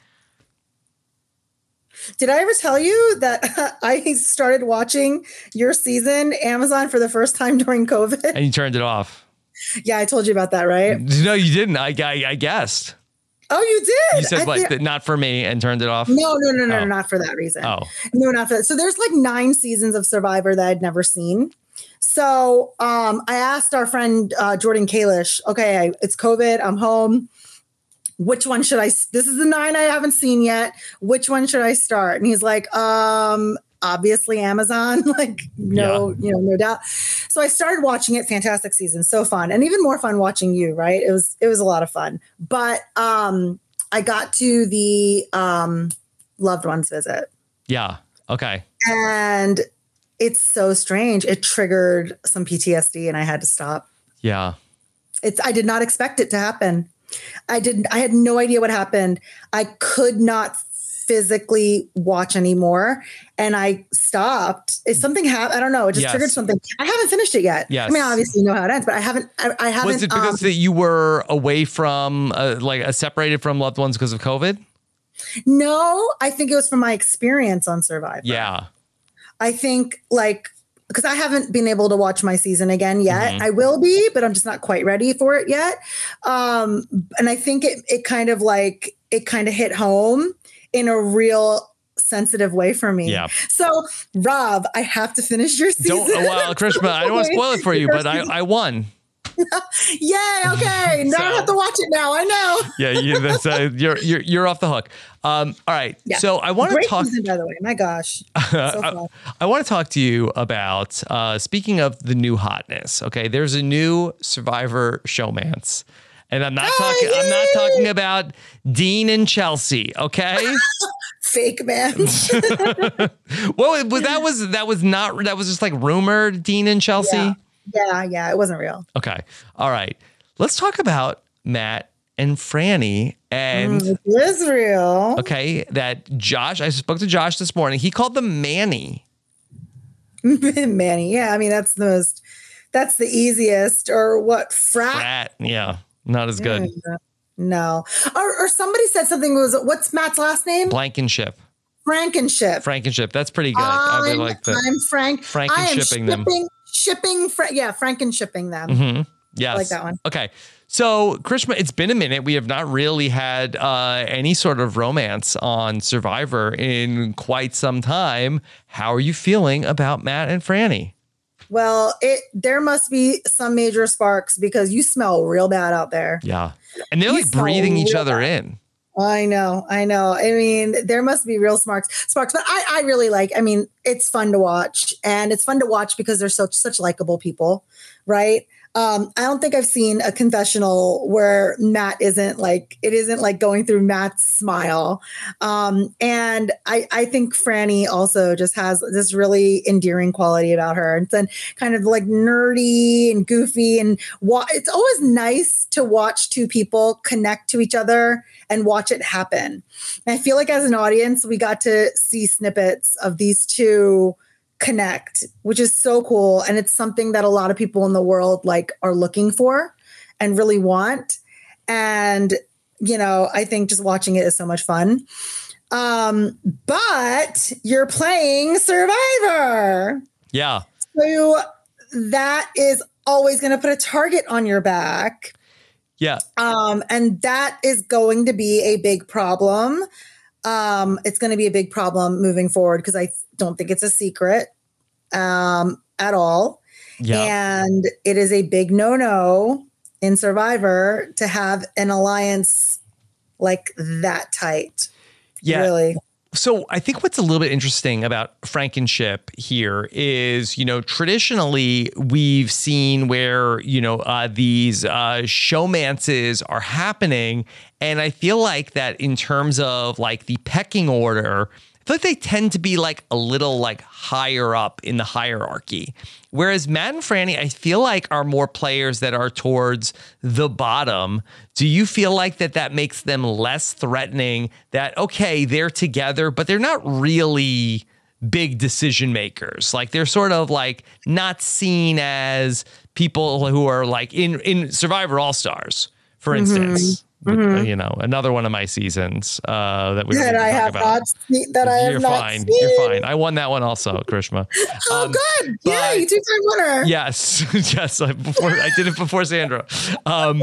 Did I ever tell you that [laughs] I started watching your season Amazon for the first time during COVID? And you turned it off. yeah, I told you about that, right? No, you didn't. I, I, I guessed. Oh, you did. You said I thi- not for me, and turned it off. no, no, no, no, Oh. no, not for that reason. Oh, No, not for that. So there's like nine seasons of Survivor that I'd never seen. So um, I asked our friend uh, Jordan Kalish, okay, it's COVID, I'm home. Which one should I? This is the nine I haven't seen yet. Which one should I start? And he's like, um, obviously Amazon. [laughs] like, no, you know, no doubt. So I started watching it. Fantastic season, so fun, and even more fun watching you. Right? It was it was a lot of fun. But um, I got to the um, loved ones visit yeah. Okay. and it's so strange it triggered some ptsd and i had to stop Yeah. it's i did not expect it to happen i didn't i had no idea what happened i could not physically watch anymore. And I stopped. Is something happened? I don't know. It just Yes. triggered something. I haven't finished it yet. Yes. I mean, obviously, you know how it ends, but I haven't. I, I haven't. Was it because um, that you were away from, uh, like, uh, separated from loved ones because of COVID? no, I think it was from my experience on Survivor. Yeah. I think like because I haven't been able to watch my season again yet. Mhm. I will be, but I'm just not quite ready for it yet. Um, and I think it it kind of like it kind of hit home in a real sensitive way for me. Yeah. So Rob, I have to finish your season. Don't, well, Karishma, I don't want to [laughs] spoil it for you, but I, I won. [laughs] Yay! Okay, [laughs] now I have to watch it now. I know. [laughs] Yeah, you, that's, uh, you're, you're, you're off the hook. Um, all right. Yeah. So I want to talk. season, by the way. My gosh, so fun. I want to talk to you about uh, speaking of the new hotness. Okay, there's a new Survivor showmance, and I'm not Oh, talking. I'm not talking about Dean and Chelsea. Okay, fake man. well, that was that was not that was just like rumored Dean and Chelsea. Yeah. Yeah, yeah, it wasn't real. Okay, all right. Let's talk about Matt and Frannie and. Mm, real. Okay, that Josh, I spoke to Josh this morning. He called them Manny. [laughs] Manny. Yeah, I mean that's the most that's the easiest or what frat? Rat. Yeah, not as good. Mm, No. Or, or somebody said something was what's Matt's last name? Blankenship. Frankenship. Frankenship. That's pretty good. I really I'm, like that. I'm Frank. Franken I am shipping them. Shipping, Fra- yeah, Franken shipping them. hmm Yes. like that one. Okay. So, Karishma, it's been a minute. We have not really had uh, any sort of romance on Survivor in quite some time. How are you feeling about Matt and Frannie? Well, it there must be some major sparks because you smell real bad out there. Yeah. And they're You like breathing each other bad. in. I know, I know. I mean, there must be real sparks, sparks. But I, I really like. I mean, it's fun to watch, and it's fun to watch because they're such such likable people, right? Um, I don't think I've seen a confessional where Matt isn't like it isn't like going through Matt's smile, um, and I I think Frannie also just has this really endearing quality about her, and then kind of like nerdy and goofy, and wa- it's always nice to watch two people connect to each other and watch it happen. And I feel like as an audience, we got to see snippets of these two connect, which is so cool. And it's something that a lot of people in the world like are looking for and really want. And, you know, I think just watching it is so much fun. Um, but you're playing Survivor. Yeah. So that is always going to put a target on your back. Yeah. Um, and that is going to be a big problem. Um, it's going to be a big problem moving forward because I don't think it's a secret um, at all. Yeah. And it is a big no no in Survivor to have an alliance like that tight. Yeah. Really. So I think what's a little bit interesting about Frankenship here is, you know, traditionally we've seen where, you know, uh, these uh, showmances are happening. And I feel like that in terms of like the pecking order, feel like they tend to be like a little like higher up in the hierarchy. Whereas Matt and Frannie, I feel like are more players that are towards the bottom. Do you feel like that that makes them less threatening? That okay, they're together, but they're not really big decision makers. Like they're sort of like not seen as people who are like in in Survivor All Stars, for mm-hmm. instance. Uh, You know, another one of my seasons uh, that we That I have about. not seen. That I have You're not fine. seen. You're fine. I won that one also, Karishma. [gasps] Oh, Um, good! Yay, but- two-time winner. Yes, [laughs] yes. I- Before I did it [laughs] before Sandra, um,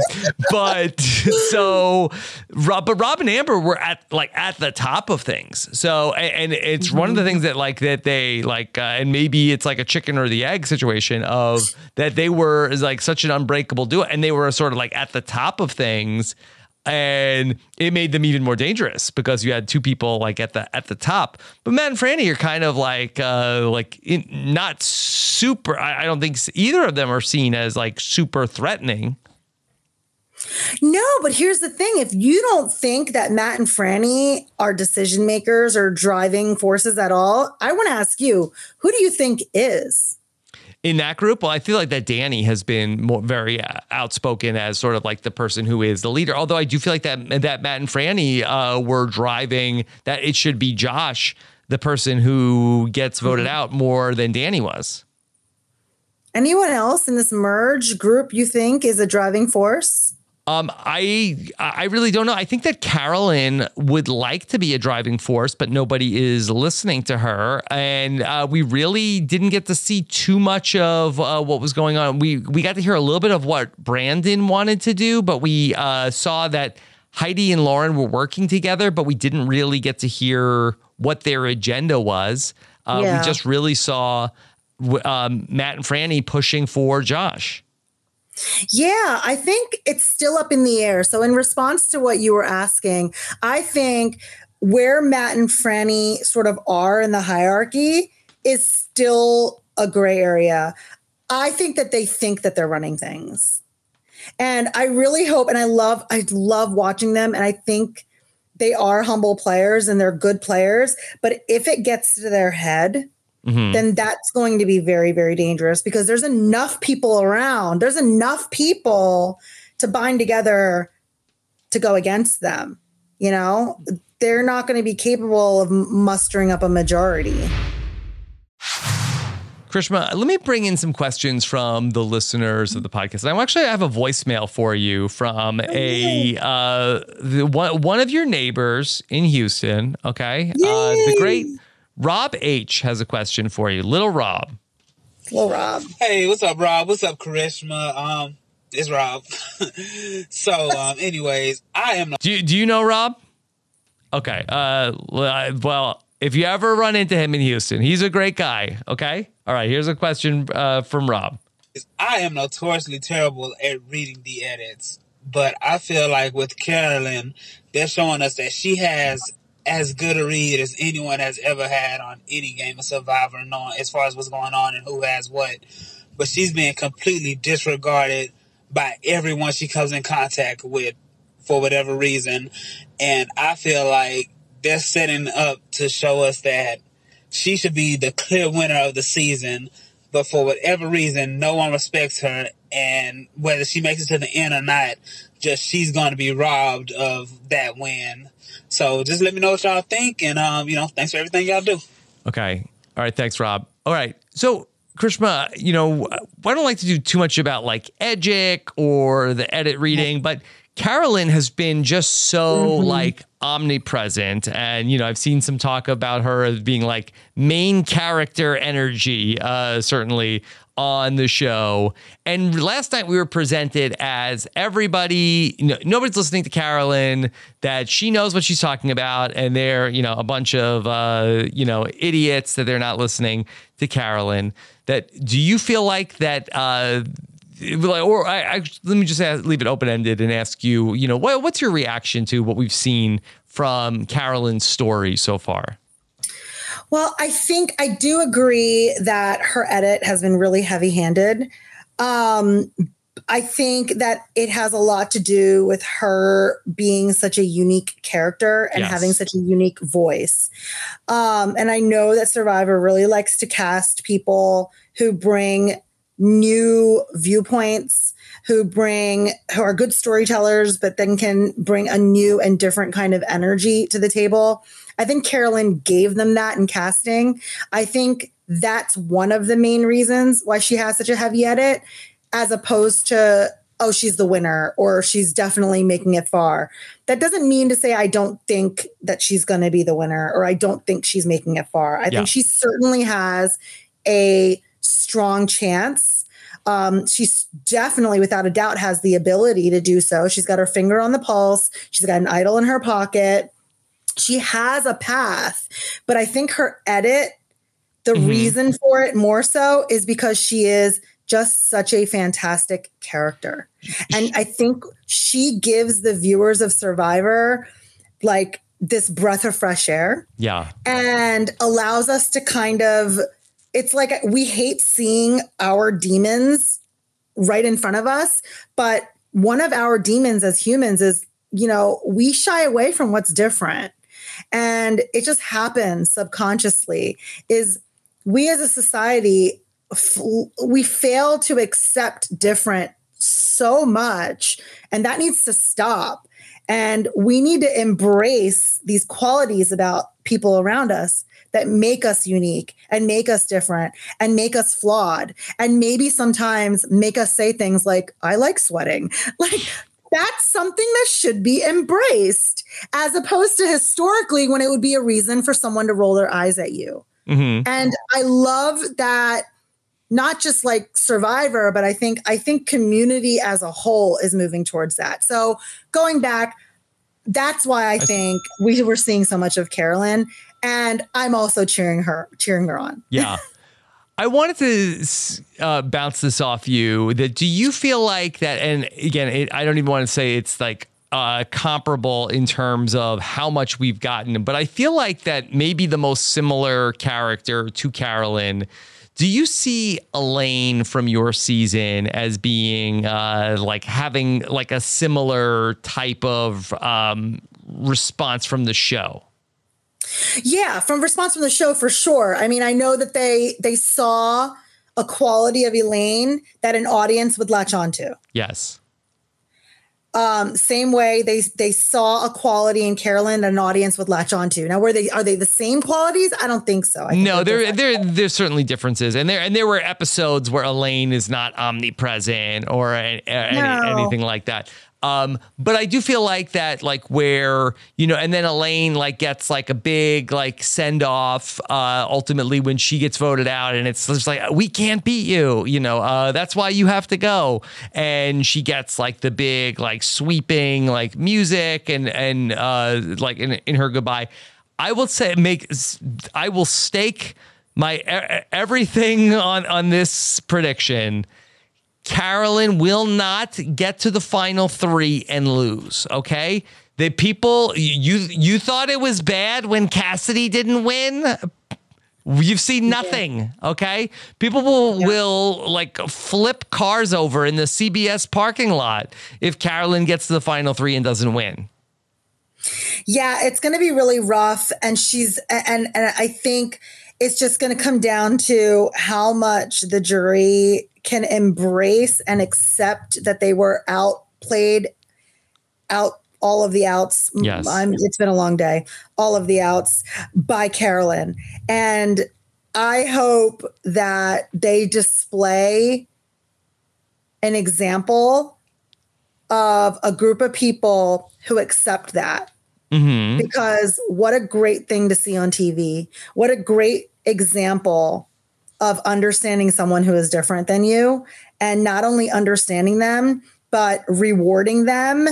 but [laughs] so Rob, but Rob and Amber were at like at the top of things. So and, and it's one of the things that like that they like, uh, and maybe it's like a chicken or the egg situation of that they were is like such an unbreakable duo, and they were sort of like at the top of things and it made them even more dangerous because you had two people like at the at the top. But Matt and Frannie are kind of like uh like in, not super. I, I don't think either of them are seen as like super threatening. No, but here's the thing: if you don't think that Matt and Frannie are decision makers or driving forces at all, I want to ask you: who do you think is? In that group. Well, I feel like that Danny has been more very uh, outspoken as sort of like the person who is the leader. Although I do feel like that that Matt and Frannie uh, were driving that it should be Josh, the person who gets voted out more than Danny was. Anyone else in this merge group you think is a driving force? Um, I I really don't know. I think that Carolyn would like to be a driving force, but nobody is listening to her, and uh, we really didn't get to see too much of uh, what was going on. We we got to hear a little bit of what Brandon wanted to do, but we uh, saw that Heidi and Lauren were working together, but we didn't really get to hear what their agenda was. Uh, Yeah. We just really saw um, Matt and Frannie pushing for Josh. Yeah, I think it's still up in the air. So, in response to what you were asking, I think where Matt and Frannie sort of are in the hierarchy is still a gray area. I think that they think that they're running things. And I really hope and I love I love watching them and I think they are humble players and they're good players, but if it gets to their head, Mhm. then that's going to be very, very dangerous because there's enough people around. There's enough people to bind together to go against them. You know, they're not going to be capable of mustering up a majority. Karishma, let me bring in some questions from the listeners of the podcast. I actually have a voicemail for you from a uh, the, one, one of your neighbors in Houston. Okay, uh, the great Rob H has a question for you. Little Rob. Little Rob. Hey, what's up, Rob? What's up, Karishma? Um, it's Rob. [laughs] so, um, anyways, I am Do you, do you know Rob? Okay. Uh, well, if you ever run into him in Houston, he's a great guy. Okay. All right. Here's a question uh, from Rob. I am notoriously terrible at reading the edits, but I feel like with Carolyn, they're showing us that she has as good a read as anyone has ever had on any game of Survivor, knowing as far as what's going on and who has what. But she's being completely disregarded by everyone she comes in contact with for whatever reason. And I feel like they're setting up to show us that she should be the clear winner of the season, but for whatever reason, no one respects her. And whether she makes it to the end or not, just she's going to be robbed of that win. So just let me know what y'all think. And, um, you know, thanks for everything y'all do. Okay. All right. Thanks, Rob. All right. So, Karishma, you know, I don't like to do too much about like Edgic or the edit reading, but Carolyn has been just so like omnipresent. And, you know, I've seen some talk about her as being like main character energy, uh, certainly on the show. And last night we were presented as everybody, no, nobody's listening to Carolyn, that she knows what she's talking about, and they're, you know, a bunch of, uh, you know, idiots that they're not listening to Carolyn. That do you feel like that? Uh, or I, I, let me just ask, leave it open ended and ask you, you know, what, what's your reaction to what we've seen from Carolyn's story so far? Well, I think I do agree that her edit has been really heavy handed. Um, I think that it has a lot to do with her being such a unique character and Yes. having such a unique voice. Um, and I know that Survivor really likes to cast people who bring new viewpoints, who bring who are good storytellers, but then can bring a new and different kind of energy to the table. I think Carolyn gave them that in casting. I think that's one of the main reasons why she has such a heavy edit, as opposed to, oh, she's the winner or she's definitely making it far. That doesn't mean to say I don't think that she's going to be the winner or I don't think she's making it far. I Yeah. think she certainly has a strong chance. Um, she's definitely, without a doubt, has the ability to do so. She's got her finger on the pulse. She's got an idol in her pocket. She has a path, but I think her edit, the Mhm. reason for it more so is because she is just such a fantastic character. And I think she gives the viewers of Survivor like this breath of fresh air Yeah. and allows us to kind of it's like we hate seeing our demons right in front of us but one of our demons as humans is you know we shy away from what's different and it just happens subconsciously is we as a society we fail to accept different so much and that needs to stop. And we need to embrace these qualities about people around us that make us unique and make us different and make us flawed. And maybe sometimes make us say things like i like sweating. [laughs] Like that's something that should be embraced as opposed to historically when it would be a reason for someone to roll their eyes at you Mm-hmm. and i love that not just like survivor but i think i think community as a whole is moving towards that so going back that's why i think we were seeing so much of carolyn and i'm also cheering her cheering her on Yeah. I wanted to uh, bounce this off you. That do you feel like that? And again, it, I don't even want to say it's like uh, comparable in terms of how much we've gotten, but I feel like that maybe the most similar character to Carolyn. Do you see Elaine from your season as being uh, like having like a similar type of um, response from the show? Yeah, from response from the show for sure. I mean, I know that they they saw a quality of Elaine that an audience would latch onto. Yes. Um, same way they they saw a quality in Carolyn that an audience would latch onto. Now, were they are they the same qualities? I don't think so. I think No, there there there's certainly differences, and there and there were episodes where Elaine is not omnipresent or a, a- any- anything like that. Um, but I do feel like that, like where you know, and then Elaine like gets like a big like send off uh, ultimately when she gets voted out, and it's just like we can't beat you, you know, uh, that's why you have to go, and she gets like the big like sweeping like music and and uh, like in in her goodbye. I will say make I will stake my everything on on this prediction. Carolyn will not get to the final three and lose. Okay, the people you you thought it was bad when Cassidy didn't win. You've seen nothing. Okay, people will will like flip cars over in the CBS parking lot if Carolyn gets to the final three and doesn't win. Yeah, it's going to be really rough, and she's and and I think it's just going to come down to how much the jury can embrace and accept that they were outplayed, out all of the outs. Yes. I'm, it's been a long day. All of the outs by Carolyn, and I hope that they display an example of a group of people who accept that Mm-hmm. because what a great thing to see on TV. What a great example of understanding someone who is different than you and not only understanding them, but rewarding them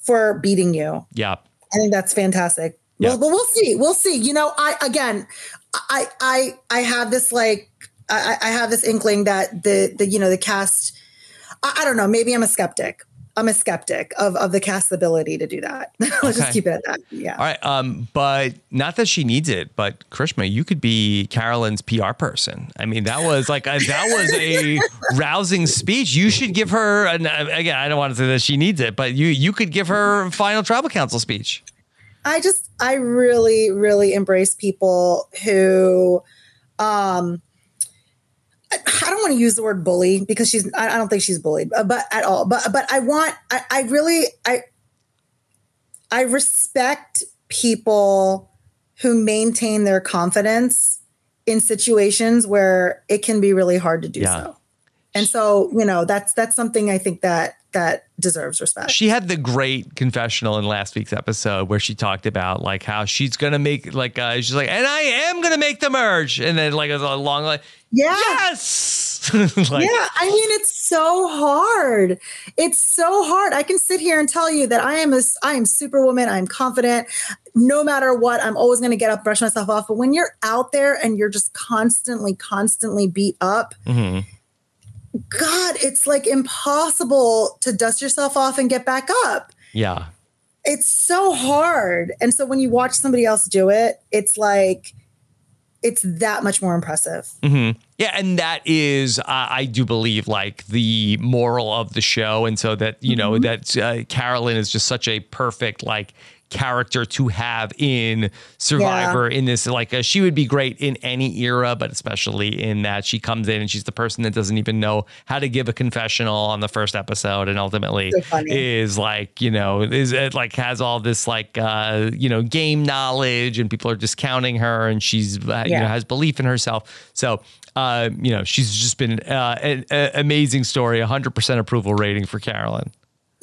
for beating you. Yeah. I think that's fantastic. Yeah. Well, but we'll see. We'll see. You know, I again, I I I have this like I, I have this inkling that the the you know the cast. I, I don't know. Maybe I'm a skeptic. I'm a skeptic of of the cast's ability to do that. [laughs] Let's Okay. just keep it at that. Yeah. All right. Um, but not that she needs it, but Karishma, you could be Carolyn's PR person. I mean, that was like a, that was a [laughs] rousing speech. You should give her an, again. I don't want to say that she needs it, but you you could give her final tribal council speech. I just I really really embrace people who um I don't want to use the word bully because she's I I don't think she's bullied uh, but at all but but I want I, I really I I respect people who maintain their confidence in situations where it can be really hard to do Yeah. so. And so, you know, that's that's something I think that that deserves respect. She had the great confessional in last week's episode where she talked about like how she's gonna make like uh, she's like, and I am gonna make the merge, and then like a long like yeah. yes, [laughs] like, yeah, I mean it's so hard. It's so hard. I can sit here and tell you that I am a I am superwoman. I'm confident. No matter what, I'm always going to get up, brush myself off. But when you're out there and you're just constantly, constantly beat up, Mhm. God, it's like impossible to dust yourself off and get back up. yeah. It's so hard. And so when you watch somebody else do it, it's like it's that much more impressive. hmm Yeah, and that is, uh, I do believe, like the moral of the show, and so that you know that uh, Carolyn is just such a perfect like character to have in Survivor. In this, like, uh, she would be great in any era, but especially in that she comes in and she's the person that doesn't even know how to give a confessional on the first episode, and ultimately So is like, you know, is it like has all this like, uh, you know, game knowledge, and people are discounting her, and she's uh, you know has belief in herself. So. Uh, you know, she's just been uh, an, an amazing story. 100% approval rating for Carolyn.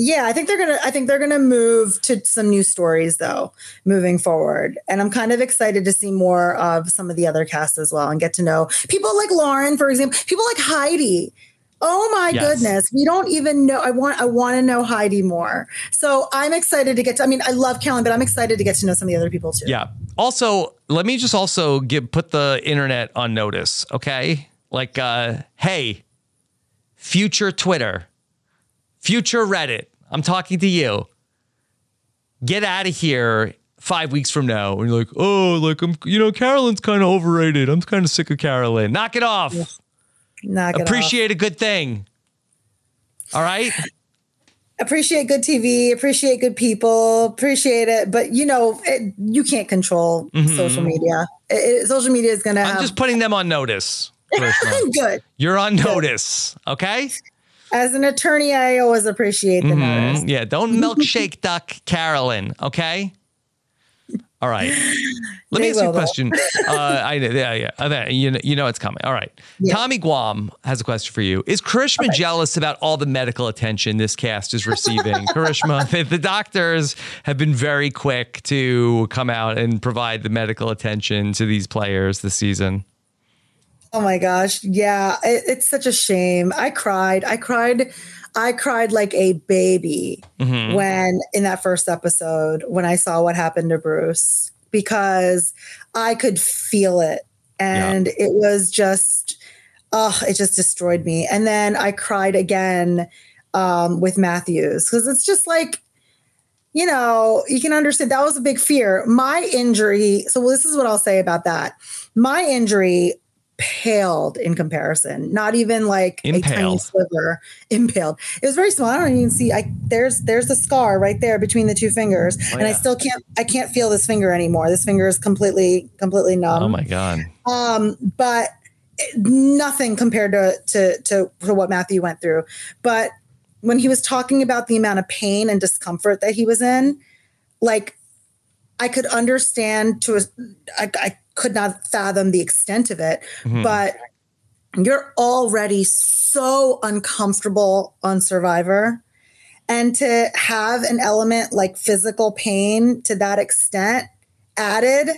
Yeah, I think they're gonna. I think they're gonna move to some new stories though, moving forward. And I'm kind of excited to see more of some of the other cast as well, and get to know people like Lauren, for example, people like Heidi. Oh my Yes. goodness, we don't even know. I want. I want to know Heidi more. So I'm excited to get to. I mean, I love Carolyn, but I'm excited to get to know some of the other people too. Yeah. Also, let me just also give put the internet on notice, okay? Like, uh, hey, future Twitter, future Reddit, I'm talking to you. Get out of here five weeks from now. And you're like, oh, like I'm, you know, Carolyn's kind of overrated. I'm kind of sick of Carolyn. Knock it off. Knock it off. Appreciate a good thing. All right. [laughs] appreciate good TV, appreciate good people, appreciate it. But you know, it, you can't control social media. It, it- social media is gonna Mm-hmm. I'm have just putting them on notice. [laughs] Good. You're on notice. Okay. As an attorney, I always appreciate the notice. Mm, Yeah, don't [laughs] milkshake duck Carolyn, okay? All right. Let me They ask you a question. [laughs] Uh, I yeah yeah. Uh, you know, you know it's coming. All right. Yeah. Tommy Guam has a question for you. Is Karishma jealous about all the medical attention this cast is receiving? [laughs] Karishma, the, the doctors have been very quick to come out and provide the medical attention to these players this season. Oh my gosh. Yeah. It, it's such a shame. I cried. I cried. I cried like a baby Mm-hmm. when in that first episode when I saw what happened to Bruce because I could feel it. And it was just, oh, it just destroyed me. And then I cried again um, with Matthews because it's just like, you know, you can understand that was a big fear. My injury, so this is what I'll say about that. My injury paled in comparison, not even like a tiny Impaled. sliver impaled. It was very small. I don't even see I there's there's the scar right there between the two fingers. and I still can't I can't feel this finger anymore. This finger is completely completely numb Oh my god. um, but nothing compared to, to to to what Matthew went through. But when he was talking about the amount of pain and discomfort that he was in, like I could understand to a, I, I could not fathom the extent of it, but you're already so uncomfortable on Survivor. And to have an element like physical pain to that extent added,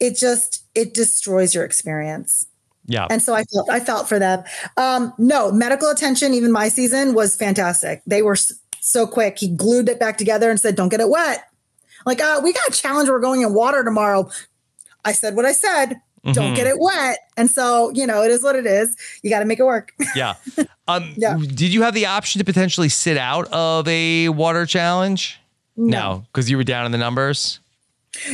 it just it destroys your experience. Yeah. And so I felt I felt for them. Um, no medical attention, even my season was fantastic. They were so quick. He glued it back together and said, "Don't get it wet." Like, uh, we got a challenge. We're going in water tomorrow. I said what I said. Don't get it wet. And so you know, it is what it is. You got to make it work. [laughs] Yeah. Um, Yeah. Did you have the option to potentially sit out of a water challenge? No, because you were down in the numbers.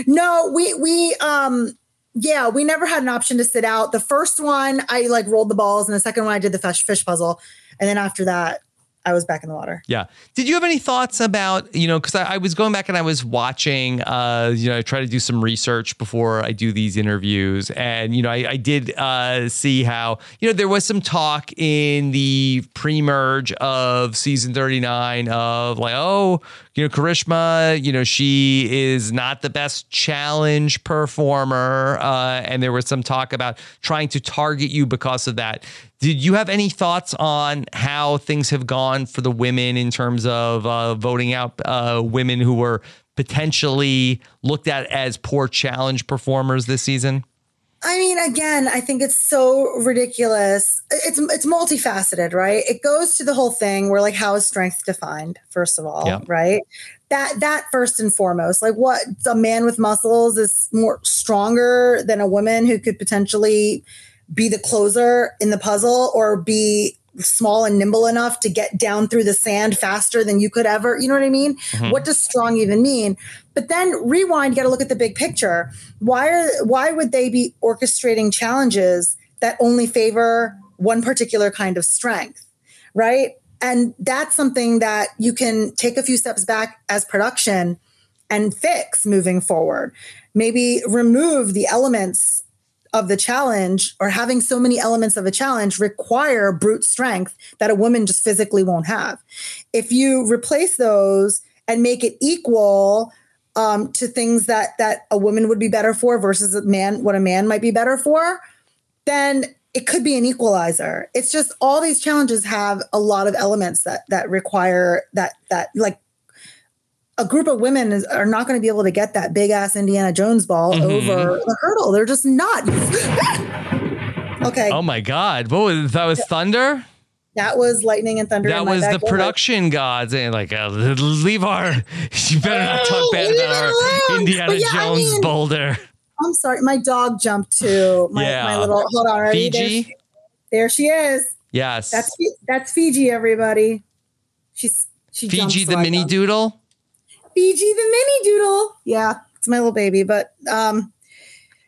No, we we um yeah, we never had an option to sit out. The first one I like rolled the balls and the second one I did the fish fish puzzle. And then after that, I was back in the water. Yeah. Did you have any thoughts about, you know, because I, I was going back and I was watching, uh, you know, I try to do some research before I do these interviews. And, you know, I, I did uh, see how, you know, there was some talk in the pre merge of season 39 of like, oh, you know, Karishma, you know, she is not the best challenge performer. Uh, and there was some talk about trying to target you because of that. Did you have any thoughts on how things have gone for the women in terms of uh, voting out uh, women who were potentially looked at as poor challenge performers this season? I mean, again, I think it's so ridiculous. It's it's multifaceted, right? It goes to the whole thing where like how is strength defined, first of all, Yeah. right? That that first and foremost. Like what a man with muscles is more stronger than a woman who could potentially be the closer in the puzzle or be small and nimble enough to get down through the sand faster than you could ever. You know what I mean? Mm-hmm. What does strong even mean? But then rewind, you got to look at the big picture. Why are why would they be orchestrating challenges that only favor one particular kind of strength? Right? And that's something that you can take a few steps back as production and fix moving forward. Maybe remove the elements of the challenge or having so many elements of a challenge require brute strength that a woman just physically won't have. If you replace those and make it equal um, to things that that a woman would be better for versus a man, what a man might be better for, then it could be an equalizer. It's just all these challenges have a lot of elements that that require that that like a group of women is, are not going to be able to get that big ass Indiana Jones ball Mhm. over the hurdle. They're just not. [laughs] okay, Oh my God! What was that? Was thunder? that was lightning and thunder. That in my was the production gods and like uh, leave our. [laughs] You better not talk bad Leave about our. Indiana yeah, I Jones mean- boulder. I'm sorry, my dog jumped too. My, Yeah. my little hold on, ready? There Fiji. she, there she is. Yes. That's that's Fiji, everybody. She's she Fiji the I mini doodle. Fiji the mini doodle. Yeah, it's my little baby, but um,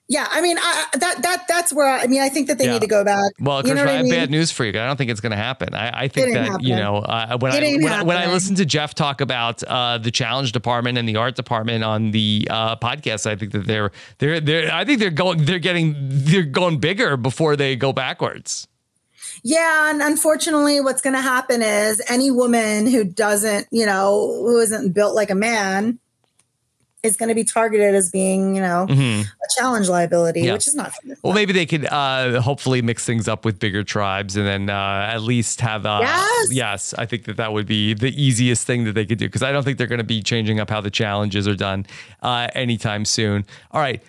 yeah. I mean, I, that that that's where I, I mean, I think that they Yeah. need to go back. Well, you know I I have mean? bad news for you. I don't think it's going to happen. I, I think that ain't you know uh, when I when, I when I happening. listen to Jeff talk about uh, the challenge department and the art department on the uh, podcast, I think that they're they're they're I think they're going they're getting they're going bigger before they go backwards. Yeah, and unfortunately, what's going to happen is any woman who doesn't, you know, who isn't built like a man, is going to be targeted as being, you know, Mhm. a challenge liability, Yeah. which is not. Well, maybe they could uh, hopefully mix things up with bigger tribes, and then uh, at least have. Uh, Yes. yes, I think that that would be the easiest thing that they could do because I don't think they're going to be changing up how the challenges are done uh, anytime soon. All right,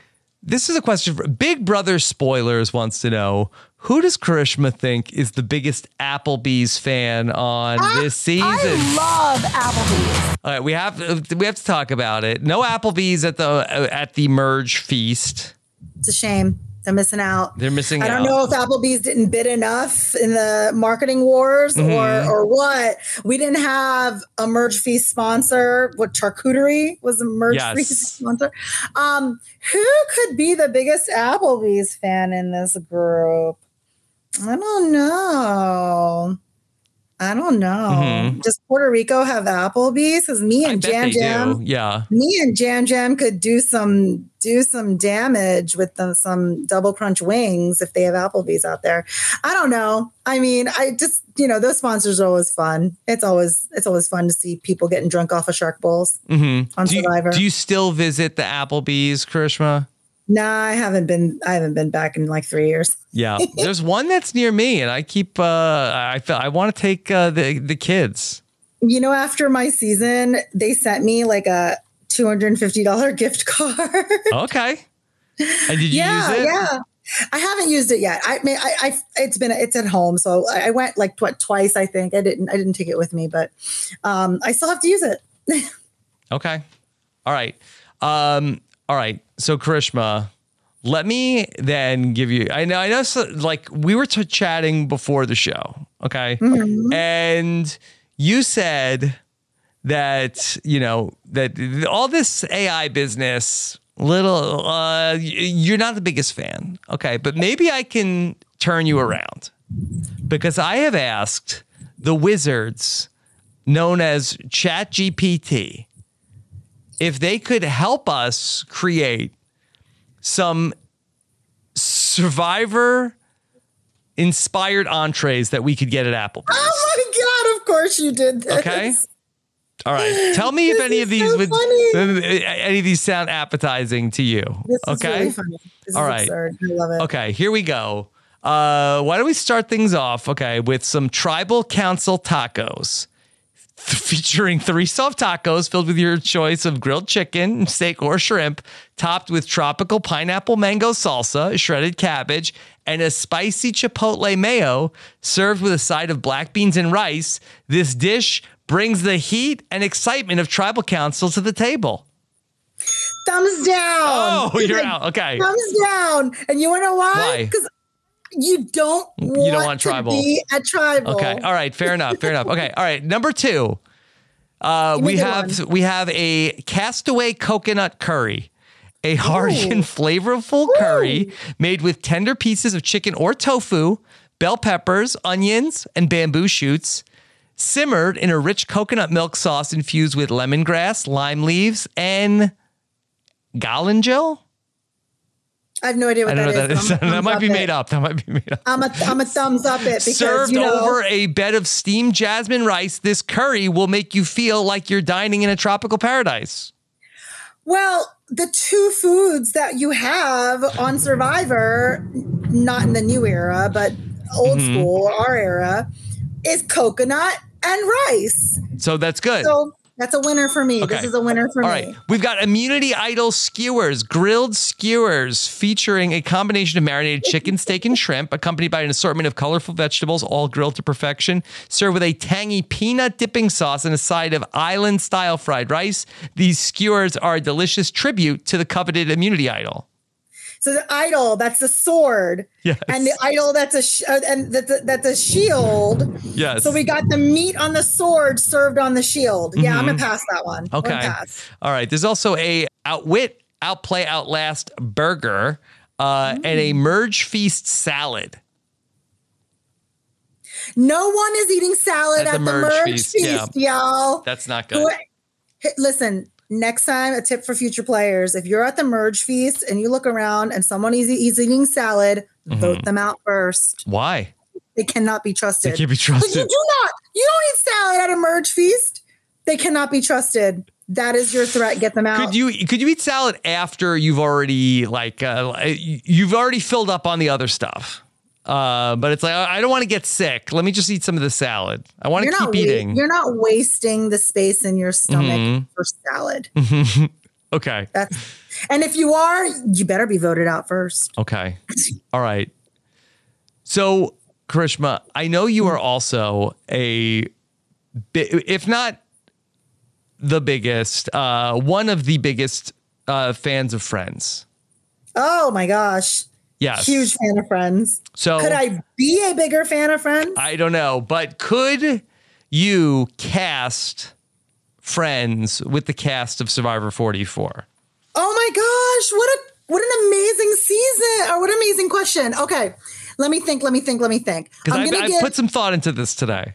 this is a question for Big Brother Spoilers wants to know who does Karishma think is the biggest Applebee's fan on this season? I love Applebee's. All right, we have we have to talk about it. No Applebee's at the at the merge feast. It's a shame. They're missing out. They're missing I don't out. know if Applebee's didn't bid enough in the marketing wars Mhm. or or what. We didn't have a merge feast sponsor. What charcuterie was a merge Yes. feast sponsor? Um, who could be the biggest Applebee's fan in this group? I don't know. I don't know. Mhm. Does Puerto Rico have Applebee's? Because me and Yam Yam do. Yeah. me and Yam Yam could do some do some damage with the, some double crunch wings if they have Applebee's out there. I don't know. I mean, I just you know those sponsors are always fun. It's always it's always fun to see people getting drunk off of shark bowls mm-hmm. on do you, Survivor. do you still visit the Applebee's, Karishma? nah, I haven't been I haven't been back in like three years. Yeah, [laughs] there's one that's near me, and I keep. Uh, I feel I want to take uh, the the kids. You know, after my season, they sent me like a two hundred and fifty dollar [laughs] gift card. Okay. And did you yeah, use it? yeah. I haven't used it yet. I mean, I, I, it's been, it's at home, so I, I went like tw- twice. I think I didn't, I didn't take it with me, but um, I still have to use it. [laughs] Okay. All right. Um. All right. So Karishma, let me then give you. I know. I know. So, like we were t- chatting before the show. Okay. And you said that you know that all this AI business, little, uh, you're not the biggest fan. Okay, but maybe I can turn you around because I have asked the wizards known as ChatGPT if they could help us create some survivor inspired entrees that we could get at Applebee's. Oh my god! Of course you did this. Okay. All right. Tell me if any of these so would funny. any of these sound appetizing to you. This is okay. really funny. This All is right. absurd. I love it. Okay, here we go. Uh, why don't we start things off, okay, with some tribal council tacos. Featuring three soft tacos filled with your choice of grilled chicken, steak, or shrimp, topped with tropical pineapple mango salsa, shredded cabbage, and a spicy chipotle mayo, served with a side of black beans and rice. This dish brings the heat and excitement of tribal council to the table. Thumbs down. Oh, you're Like, out. Okay. Thumbs down. And you want to know why? Why? Because you don't want, You don't want tribal. to be a tribal. Okay. All right. Fair enough. Fair enough. Okay. All right. Number two, uh, we have one. we have a castaway coconut curry, a hearty and flavorful curry made with tender pieces of chicken or tofu, bell peppers, onions, and bamboo shoots. simmered in a rich coconut milk sauce infused with lemongrass, lime leaves, and galangal. I have no idea what I don't that know is. that is. [laughs] That might be made it. up. That might be made up. I'm a I'm a thumbs up it because Served you know, over a bed of steamed jasmine rice, this curry will make you feel like you're dining in a tropical paradise. Well, the two foods that you have on Survivor, not in the new era, but old Mm-hmm. school, our era, is coconut and rice. So that's good. So that's a winner for me. This is a winner for All me. right. We've got Immunity Idol skewers, grilled skewers featuring a combination of marinated chicken, steak, and shrimp, accompanied by an assortment of colorful vegetables, all grilled to perfection. Served with a tangy peanut dipping sauce and a side of island style fried rice. These skewers are a delicious tribute to the coveted Immunity Idol. So the idol, that's the sword, Yes. and the idol, that's a sh- uh, and that's a, that's a shield. Yes. So we got the meat on the sword served on the shield. Yeah, I'm gonna pass that one. Mm-hmm. Okay. pass. All right. There's also a outwit, outplay, outlast burger uh, and a merge feast salad. No one is eating salad At at, the the, merge merge, feast, feast, yeah. y'all. That's not good. Listen, next time, a tip for future players: if you're at the merge feast and you look around and someone is, is eating salad, Mm-hmm. vote them out first. Why? They cannot be trusted. They can't be But you do not. You don't eat salad at a merge feast. They cannot be trusted. That is your threat. Get them out. Could you could you eat salad after you've already like uh, you've already filled up on the other stuff? Uh, but it's like I don't want to get sick. Let me just eat some of the salad. I want to keep wa- eating. You're not wasting the space in your stomach Mhm. for salad. [laughs] okay. That's and if you are, you better be voted out first. Okay. All right. So, Karishma, I know you are also a, if not the biggest, uh, one of the biggest uh, fans of Friends. Oh my gosh. Yes. Huge fan of Friends. So Could I be a bigger fan of Friends? I don't know, but could you cast Friends with the cast of Survivor 44? Oh my gosh, what a what an amazing season or what an amazing question. Okay, let me think. Let me think. Let me think. Because I'm I, gonna I give put some thought into this today.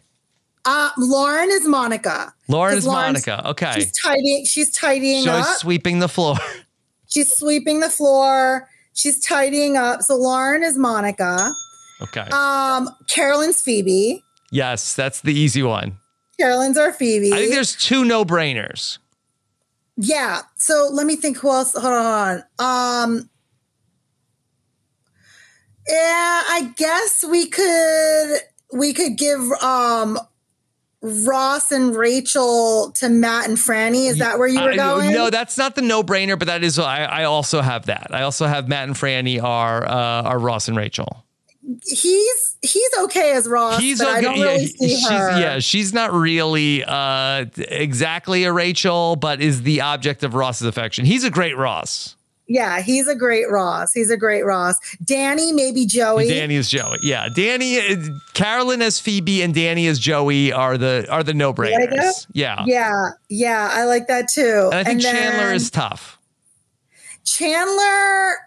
uh, Lauren is Monica. Lauren is Monica. Okay. She's tidying. She's tidying She's up. sweeping the floor. She's sweeping the floor. She's tidying up. So Lauren is Monica. Okay. Um, Carolyn's Phoebe. yes, that's the easy one. Carolyn's our Phoebe. I think there's two no brainers. Yeah. So let me think who else. Hold on. on. Um Yeah, I guess we could we could give um Ross and Rachel to Matt and Frannie. Is that where you were I- going? no, that's not the no brainer, but that is I, I also have that. I also have Matt and Frannie are uh, are Ross and Rachel. he's he's okay as Ross. He's but okay. I don't yeah, really he- see she's, yeah, she's not really uh, exactly a Rachel, but is the object of Ross's affection. He's a great Ross. Yeah, he's a great Ross. He's a great Ross. Danny, maybe Joey. Danny is Joey. Yeah, Danny, Carolyn as Phoebe, and Danny as Joey are the are the no brainers. Yeah. Yeah, yeah, I like that too. and I think then Chandler is tough. Chandler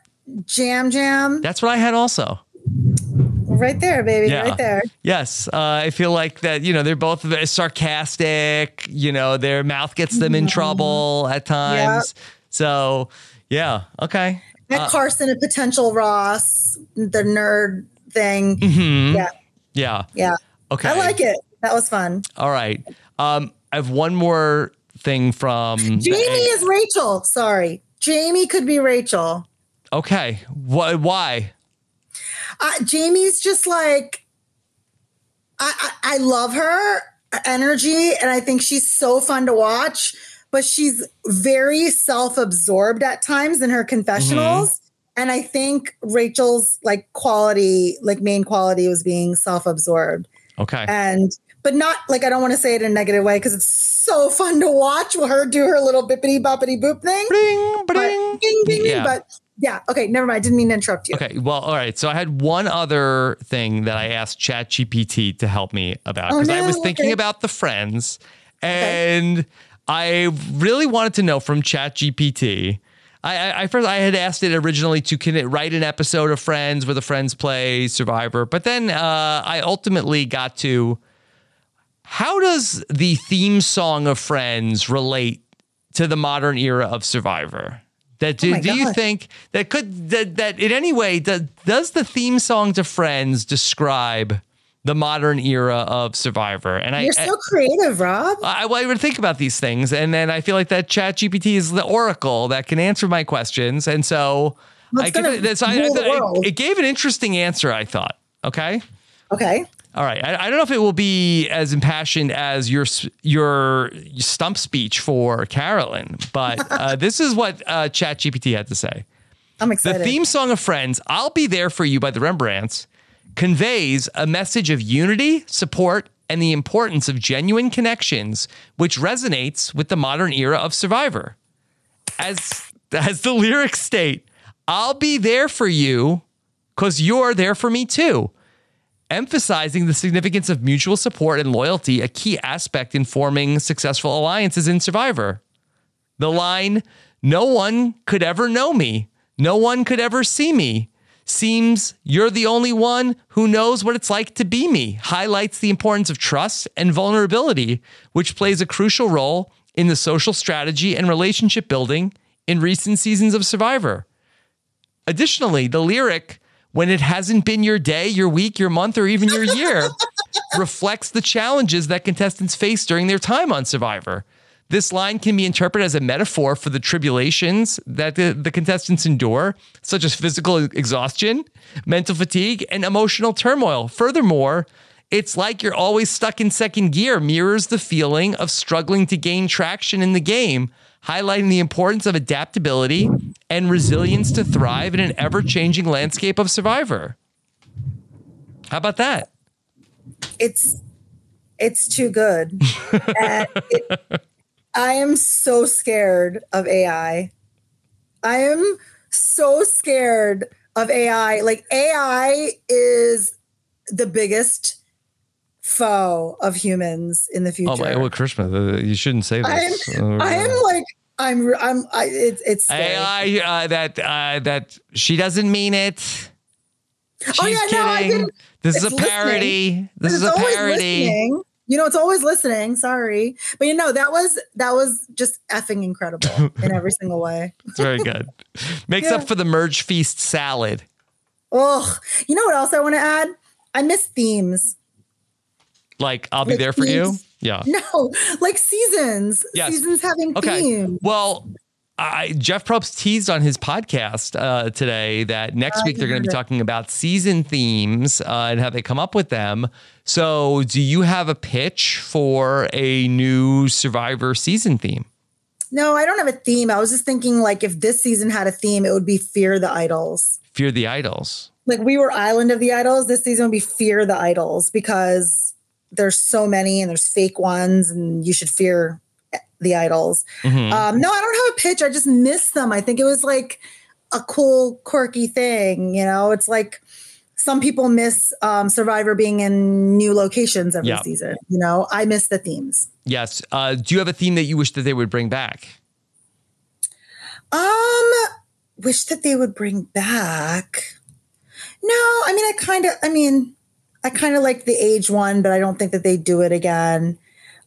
Yam Yam. That's what I had also. Right there, baby. Yeah. Right there. Yes, uh, I feel like that. You know, they're both sarcastic. You know, their mouth gets them in trouble at times. So, yeah, okay. That Carson, a potential Ross, the nerd thing. Mhm. Yeah, Yeah. yeah. Okay. I like it. That was fun. All right. Um, I have one more thing from [laughs] Jamie is Rachel. Sorry. Jamie could be Rachel. Okay. Why? Why? Uh, Jamie's just like, I, I, I love her energy and I think she's so fun to watch, but she's very self absorbed at times in her confessionals. Mm-hmm. And I think Rachel's like quality, like main quality was being self absorbed. Okay. and but not like I don't want to say it in a negative way because it's so fun to watch her do her little bippity boppity boop thing. Bling, But, ding, ding, Yeah. but yeah, okay, never mind. I didn't mean to interrupt you. Okay. Well, all right. So I had one other thing that I asked ChatGPT to help me about Oh, because I was thinking okay. about the friends and I really wanted to know from ChatGPT. I, I, I first I had asked it originally to can it write an episode of Friends where the friends play Survivor, but then uh, I ultimately got to How does the theme song of Friends relate to the modern era of Survivor? That do, Oh do you think that could that, that in any way does, does the theme song to Friends describe the modern era of Survivor? And I, You're so creative, Rob. I, I would think about these things, and then I feel like that Chat GPT is the oracle that can answer my questions, and so I give it, I- I rule the thought it- gave an interesting answer. I thought. Okay. Okay. All right. I, I don't know if it will be as impassioned as your your stump speech for Carolyn, but [laughs] uh, this is what uh, ChatGPT had to say. I'm excited. The theme song of Friends, "I'll Be There for You" by the Rembrandts, conveys a message of unity, support, and the importance of genuine connections, which resonates with the modern era of Survivor. As as the lyrics state, "I'll be there for you because you're there for me too." emphasizing the significance of mutual support and loyalty, a key aspect in forming successful alliances in Survivor. The line, no one could ever know me, no one could ever see me, seems you're the only one who knows what it's like to be me, highlights the importance of trust and vulnerability, which plays a crucial role in the social strategy and relationship building in recent seasons of Survivor. Additionally, the lyric, when it hasn't been your day, your week, your month, or even your year, [laughs] reflects the challenges that contestants face during their time on Survivor. This line can be interpreted as a metaphor for the tribulations that the, the contestants endure, such as physical exhaustion, mental fatigue, and emotional turmoil. Furthermore, it's like you're always stuck in second gear, mirrors the feeling of struggling to gain traction in the game, highlighting the importance of adaptability and resilience to thrive in an ever changing landscape of Survivor. How about that? it's it's too good. [laughs] it, I am so scared of AI. I am so scared of AI. Like AI is the biggest foe of humans in the future. Oh my! Well, Karishma, uh, you shouldn't say I am, this. I am like I'm I'm I, it's it's scary. AI uh, that uh, that she doesn't mean it. She's Oh, yeah, no, I kidding. didn't- this is a parody. listening. This is a parody. listening. You know, it's always listening. Sorry, but you know that was that was just effing incredible [laughs] in every single way. It's very good. Makes Yeah. up for the merge feast salad. Oh, you know what else I want to add? I miss themes. Like I'll be Like there for you. Yeah. No, like seasons. Yes. Seasons having Okay. themes. Well, I, Jeff Probst teased on his podcast uh, today that next week they're going to be talking about season themes uh, and how they come up with them. So, do you have a pitch for a new Survivor season theme? No, I don't have a theme. I was just thinking like if this season had a theme, it would be Fear the Idols. Fear the Idols. Like we were Island of the Idols. This season would be Fear the Idols because there's so many and there's fake ones and you should fear the idols. Mhm. Um, no, I don't have a pitch. I just miss them. I think it was like a cool, quirky thing. You know, it's like some people miss um, Survivor being in new locations every Yeah. season. You know, I miss the themes. Yes. Uh, do you have a theme that you wish that they would bring back? Um, wish that they would bring back. No, I mean, I kind of, I mean, I kind of like the age one, but I don't think that they do it again.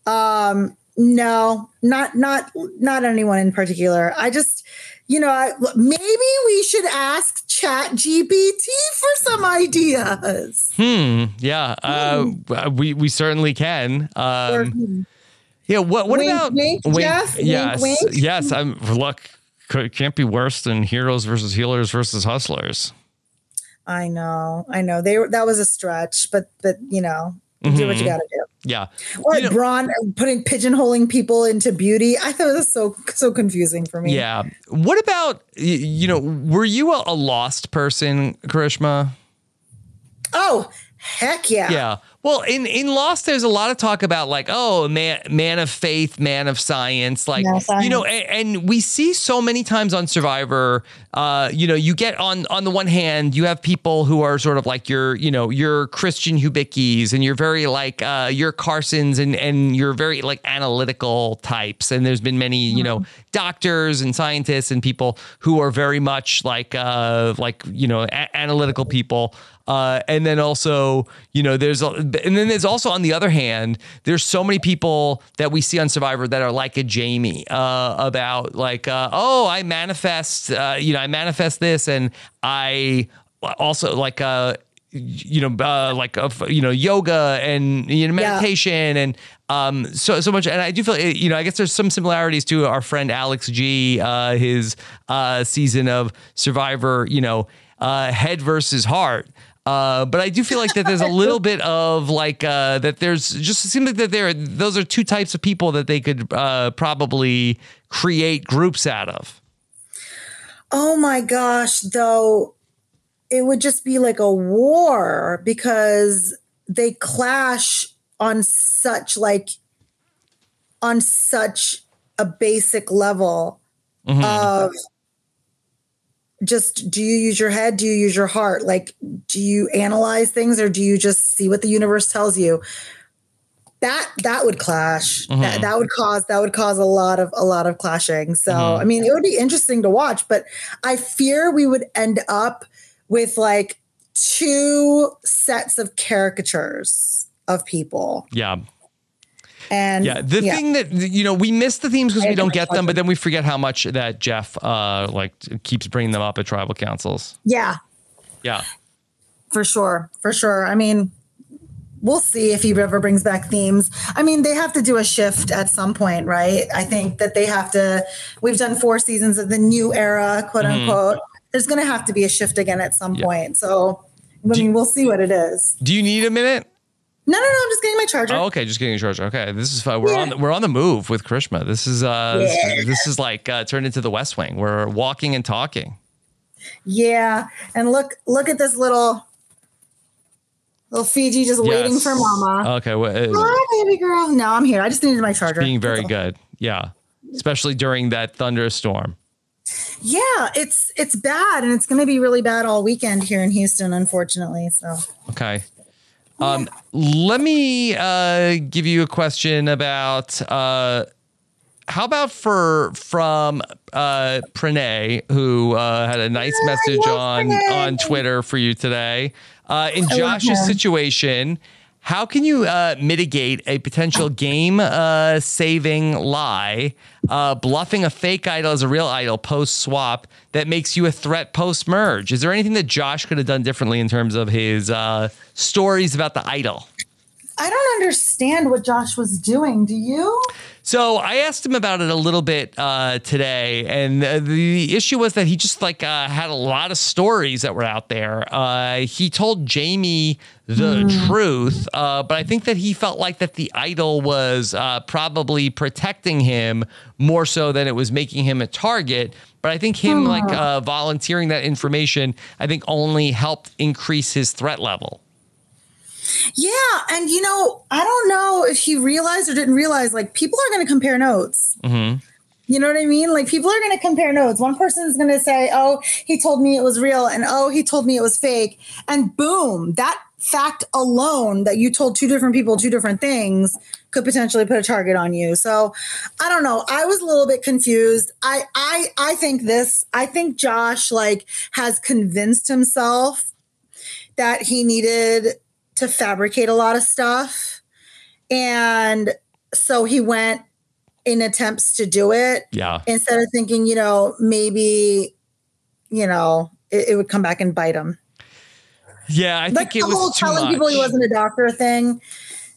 Um, no, not not not anyone in particular. I just, you know, I, maybe we should ask Chat GPT for some ideas. Hmm. Yeah. Uh, we we certainly can. Um, yeah. What What Wink, about wink, Jeff? Yes. wink. Yes. I'm. Look, can't be worse than heroes versus healers versus hustlers. I know, I know. They were that was a stretch, but but you know, you do what you Mhm. got to do. Yeah. Or You know- Brawn putting pigeonholing people into beauty. I thought it was so so confusing for me. Yeah. What about you know? Were you a, a lost person, Karishma? Oh, heck yeah. Yeah. Well, in in Lost, there's a lot of talk about like, oh, man, man of faith, man of science, like Man of you know, and, and we see so many times on Survivor uh, you know, you get on on the one hand, you have people who are sort of like your, you know, your Christian Hubickis and you're very like uh, your Carsons and and you're very like analytical types. And there's been many, you know, doctors and scientists and people who are very much like uh, like you know a- analytical people. Uh, and then also, you know, there's, a, and then there's also on the other hand, there's so many people that we see on Survivor that are like a Jamie uh, about like, uh, oh, I manifest, uh, you know, I manifest this, and I also like, uh, you know, uh, like you know, yoga and you know, Yeah. meditation and um, so so much. And I do feel, you know, I guess there's some similarities to our friend Alex G, uh, his uh, season of Survivor, you know, uh, head versus heart. Uh, but I do feel like that there's a little bit of like uh, that. There's just it seems like that there are those are two types of people that they could uh, probably create groups out of. Oh my gosh, though, it would just be like a war because they clash on such like on such a basic level of just do you use your head? Do you use your heart? Like do you analyze things or do you just see what the universe tells you? That that would clash. Mm-hmm. That, that would cause that would cause a lot of a lot of clashing. So mm-hmm. i mean it would be interesting to watch but i fear we would end up with like two sets of caricatures of people. Yeah. And Yeah, the yeah. thing that you know we miss the themes because we don't get them, but then we forget how much that Jeff uh like keeps bringing them up at tribal councils. yeah. Yeah, for sure. For sure. I mean we'll see if he ever brings back themes. I mean they have to do a shift at some point right? I think that they have to we've done four seasons of the new era quote unquote. There's going to have to be a shift again at some point. So i mean we'll see what it is. Do you need a minute? No no no i'm just getting my charger Oh, okay, just getting a charge. Okay, this is fun. We're Yeah. on the, we're on the move with Karishma. This is uh this, Yeah. this is like uh, turned into the West Wing. We're walking and talking. yeah and look look at this little little fiji just waiting for mama Okay, well, uh, Hi, baby girl no i'm here i just needed my charger being very good. Yeah, especially during that thunderstorm. Yeah, it's it's bad, and it's going to be really bad all weekend here in Houston, unfortunately. So Okay. Um, let me uh, give you a question about uh, how about for from uh, Pranay, who uh, had a nice message on Pranay. on Twitter for you today. Uh, in Josh's situation, how can you uh, mitigate a potential game uh, saving lie, uh, bluffing a fake idol as a real idol post swap that makes you a threat post merge? Is there anything that Josh could have done differently in terms of his uh, stories about the idol? I don't understand what Josh was doing. Do you? So I asked him about it a little bit uh, today, and uh, the issue was that he just like uh, had a lot of stories that were out there. Uh, he told Jamie the truth, uh, but I think that he felt like that the idol was uh, probably protecting him more so than it was making him a target. But I think him like uh, volunteering that information, I think only helped increase his threat level. Yeah, and you know, I don't know if he realized or didn't realize. Like, people are going to compare notes. Mm-hmm. You know what I mean? Like, people are going to compare notes. One person is going to say, "Oh, he told me it was real," and "Oh, he told me it was fake," and boom, that fact alone that you told two different people two different things could potentially put a target on you. So, I don't know. I was a little bit confused. I I I think this. I think Josh like has convinced himself that he needed to fabricate a lot of stuff. And so he went in attempts to do it Yeah. instead of thinking, you know, maybe, you know, it, it would come back and bite him. Yeah, I Like think it the was whole telling much. people he wasn't a doctor thing,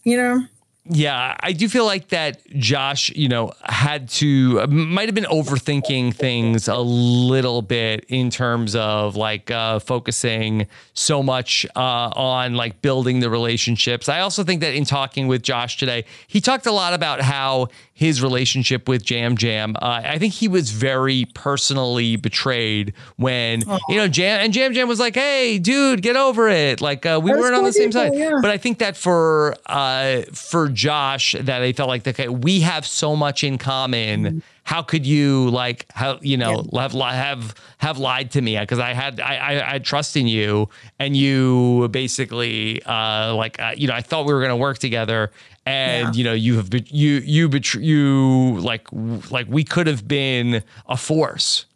you know? Yeah, I do feel like that Josh, you know, had to might have been overthinking things a little bit in terms of like uh, focusing so much uh, on like building the relationships. I also think that in talking with Josh today, he talked a lot about how his relationship with Yam Yam. Uh, I think he was very personally betrayed when you know Jam and Yam Yam was like, "Hey, dude, get over it." Like uh, we Those weren't on the same people, side, yeah. but I think that for uh, for Josh that they felt like okay, we have so much in common. How could you like how you know have have have lied to me because I had I, I I had trust in you and you basically uh like uh, you know I thought we were gonna work together and Yeah. you know you have bet- you you betr- you like like we could have been a force.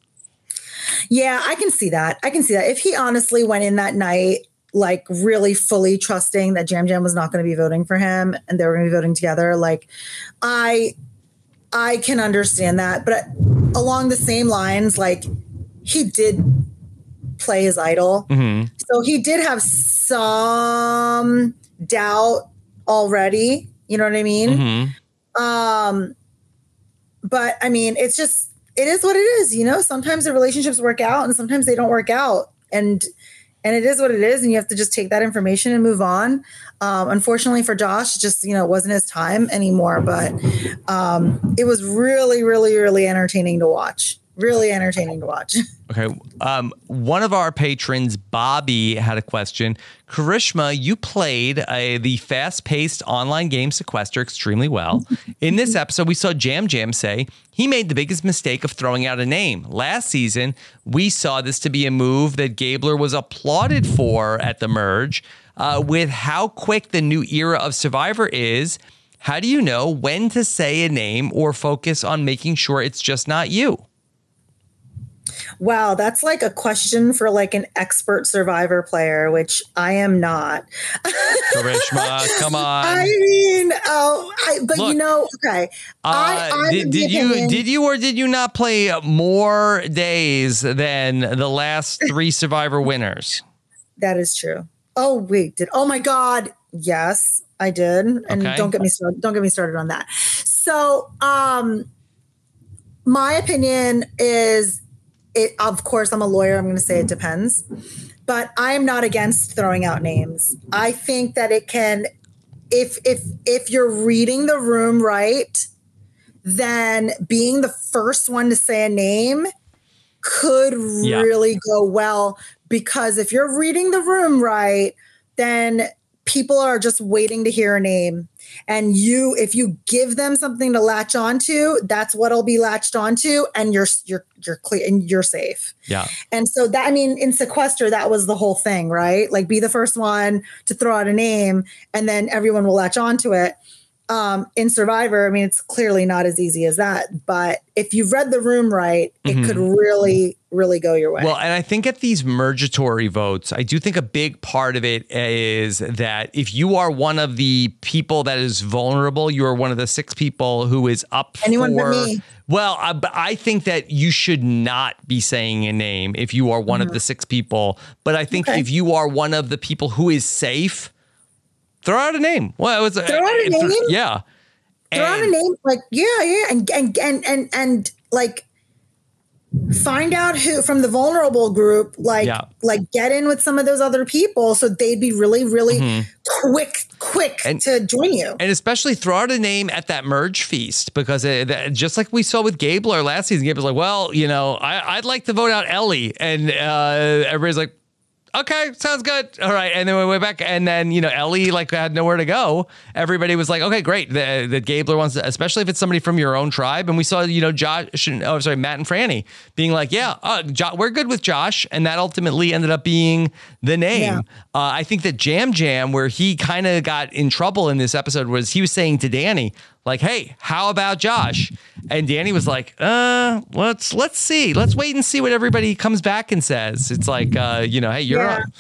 Yeah, I can see that. I can see that. If he honestly went in that night, like really fully trusting that Yam Yam was not going to be voting for him and they were going to be voting together, like I I can understand that. But uh, along the same lines, like he did play his idol. Mm-hmm. So he did have some doubt already. You know what I mean? Um, but I mean, it's just it is what it is. You know, sometimes the relationships work out, and sometimes they don't work out, and and it is what it is, and you have to just take that information and move on. Um, unfortunately for Josh, just you know, it wasn't his time anymore. But um, it was really, really, really entertaining to watch. Really entertaining to watch. [laughs] Okay. Um, one of our patrons, Bobby, had a question. Karishma, you played uh, the fast paced online game Sequester extremely well. In this episode, we saw Yam Yam say he made the biggest mistake of throwing out a name. Last season, we saw this to be a move that Gabler was applauded for at the merge. Uh, with how quick the new era of Survivor is, how do you know when to say a name or focus on making sure it's just not you? Wow, that's like a question for like an expert survivor player, which I am not. [laughs] Karishma, come on. I mean, oh, I, but Look, you know, okay. I, Uh, I'm did, did you did you or did you not play more days than the last [laughs] three Survivor winners? That is true. Oh wait, did oh my god, yes, I did. And Okay. don't get me started. Don't get me started on that. So, um, my opinion is, it. Of course, I'm a lawyer. I'm going to say it depends, but I am not against throwing out names. I think that it can, if if if you're reading the room right, then being the first one to say a name could Yeah. really go well because if you're reading the room right, then people are just waiting to hear a name. And you, if you give them something to latch onto, that's what'll be latched onto, and you're you're you're clear and you're safe. Yeah. And so that I mean, in sequester, that was the whole thing, right? Like be the first one to throw out a name, and then everyone will latch onto it. Um, in Survivor, I mean, it's clearly not as easy as that. But if you've read the room right, it could really, really go your way. Well, and I think at these mergatory votes, I do think a big part of it is that if you are one of the people that is vulnerable, you are one of the six people who is up Anyone but me. Well, I, but I think that you should not be saying a name if you are one of the six people. But I think Mm-hmm. Okay. if you are one of the people who is safe, throw out a name. Well, it was Throw out a name? Yeah. throw out a name like yeah yeah and and and and, and like find out who from the vulnerable group like Yeah. like get in with some of those other people so they'd be really really quick quick Mm-hmm. And- to join you And especially throw out a name at that merge feast because it, that- just like we saw with Gabler last season, Gabler's like, well, you know, I, I'd like to vote out Ellie. And uh, everybody's like, okay, sounds good. All right. And then we went back and then, you know, Ellie like had nowhere to go. Everybody was like, okay, great. The, the Gabler wants to, especially if it's somebody from your own tribe. And we saw, you know, Josh, and- oh, sorry, Matt and Frannie being like, yeah, uh, jo- we're good with Josh. And that ultimately ended up being the name. Yeah. Uh, I think that Yam Yam, where he kind of got in trouble in this episode, was he was saying to Danny, like, "Hey, how about Josh?" And Danny was like, "Uh, let's let's see, let's wait and see what everybody comes back and says." It's like, uh, you know, hey, you're Yeah. on,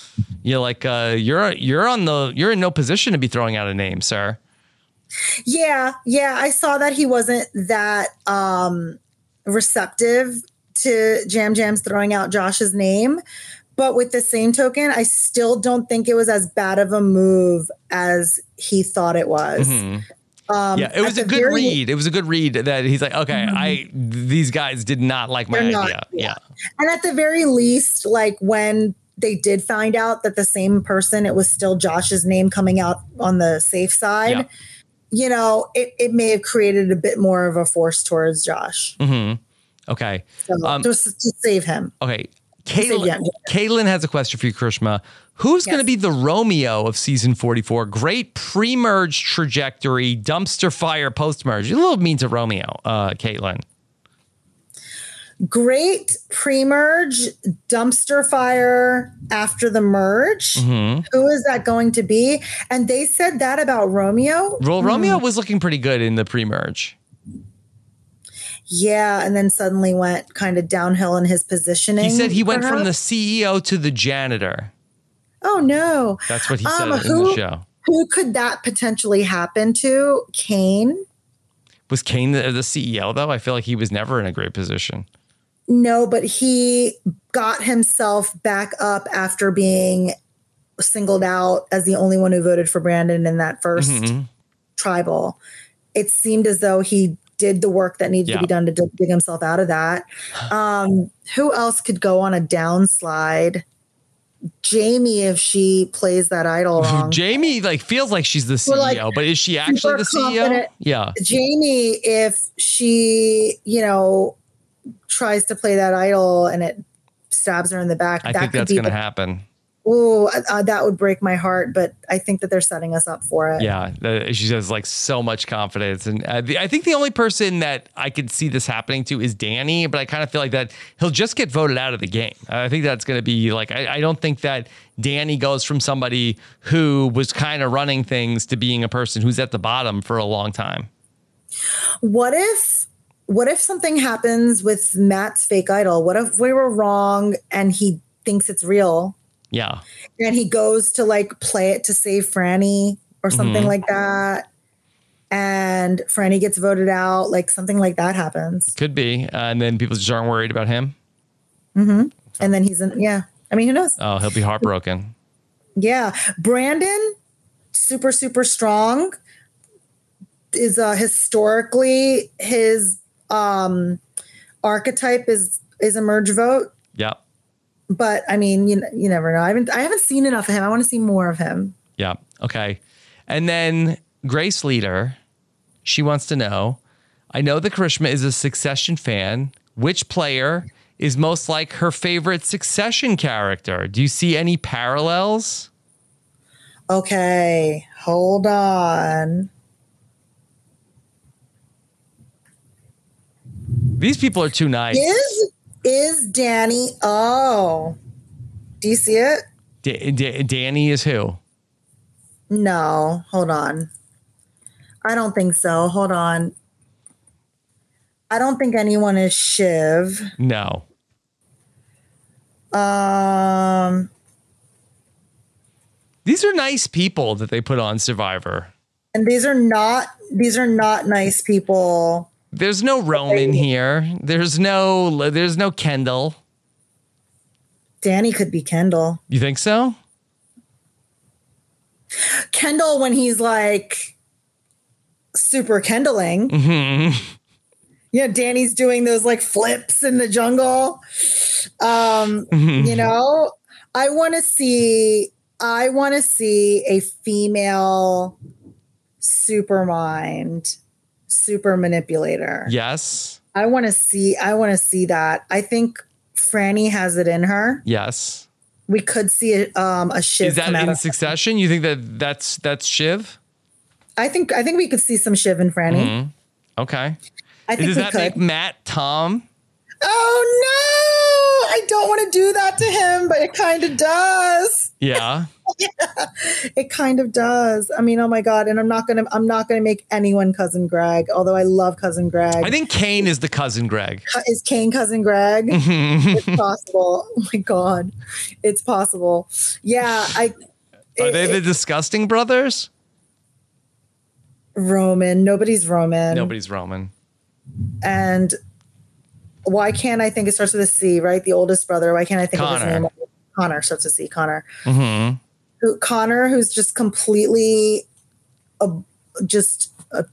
you're like, uh, you're you're on the you're in no position to be throwing out a name, sir. yeah yeah i saw that he wasn't that um receptive to yam yams throwing out josh's name but with the same token i still don't think it was as bad of a move as he thought it was Um, yeah, it was a good very- read. It was a good read that he's like, okay, I these guys did not like my not, idea. yeah. yeah. And at the very least, like when they did find out that the same person, it was still Josh's name coming out on the safe side, Yeah. you know, it, it may have created a bit more of a force towards Josh. Mm-hmm. Okay. So Um, just to save him. Okay. Caitlin, yeah. Caitlin has a question for you, Karishma. Who's going to be the Romeo of season 44? Great pre merge trajectory, dumpster fire post merge. You're a little mean to Romeo, uh, Caitlin. Great pre-merge dumpster fire after the merge. Mm-hmm. Who is that going to be? And they said that about Romeo. Well, Romeo was looking pretty good in the pre merge. Yeah, and then suddenly went kind of downhill in his positioning. He said he went from the? CEO to the janitor. Oh no. That's what he said Um, in who- the show. Who could that potentially happen to? Kane? Was Kane the, the CEO, though? I feel like he was never in a great position. No, but he got himself back up after being singled out as the only one who voted for Brandon in that 1st Mhm. tribal. It seemed as though he did the work that needed Yeah. to be done to dig himself out of that. [sighs] Um, who else could go on a downslide? Jamie, if she plays that idol [laughs] wrong. Jamie like feels like she's the CEO, like, but is she actually the CEO? Yeah. Jamie, if she, you know, tries to play that idol and it stabs her in the back, I that think could that's going to happen. Ooh, uh, that would break my heart, but I think that they're setting us up for it. Yeah, she has like so much confidence, and uh, the, I think the only person that I could see this happening to is Danny. But I kind of feel like that he'll just get voted out of the game. I think that's going to be like I, I don't think that Danny goes from somebody who was kind of running things to being a person who's at the bottom for a long time. What if what if something happens with Matt's fake idol? What if we were wrong and he thinks it's real Yeah, and he goes to like play it to save Frannie or something Mhm. like that? And Frannie gets voted out, like something like that happens. could be, uh, and then people just aren't worried about him. hmm And then he's in, yeah. I mean, who knows? Oh, he'll be heartbroken. [laughs] Yeah. Brandon, super, super strong, is uh historically his um archetype is is a merge vote. Yep. But I mean, you you never know. I haven't I haven't seen enough of him. I want to see more of him. Yeah. Okay. And then Grace Leader, she wants to know I know that Karishma is a Succession fan. Which player is most like her favorite Succession character? Do you see any parallels? Okay, hold on. These people are too nice. Is is Danny? Oh, do you see it? Da- Da- Danny is who? No, hold on. I don't think so. Hold on. I don't think anyone is Shiv. No. Um, These are nice people that they put on Survivor. and these are not these are not nice people. There's no Roman here. There's no there's no Kendall. Danny could be Kendall. You think so? Kendall when he's like super Kendalling. Mhm. Yeah, Danny's doing those like flips in the jungle. Um, you know, I want to see I want to see a female super mind, super manipulator. Yes. I want to see I want to see that. I think Frannie has it in her. Yes. We could see a, um a shiv Is that in succession? You think that that's that's Shiv? I think I think we could see some shiv in Frannie. Mhm. Okay. I think Does we that could. make Matt Tom? oh no! I don't want to do that to him, but it kind of does. Yeah. It kind of does. I mean, oh my god! And I'm not gonna I'm not gonna make anyone cousin Greg. Although I love cousin Greg. I think Kane is the cousin Greg. is Kane cousin Greg? [laughs] it's possible. Oh my god, it's possible. Yeah, I. Are it- they the it- disgusting brothers? Roman? Nobody's Roman. Nobody's Roman. And why can't I think it starts with a C? Right, the oldest brother. Why can't I think of Connor. his name? Connor starts with C. Connor. hmm Who Connor? Who's just completely, a, just a,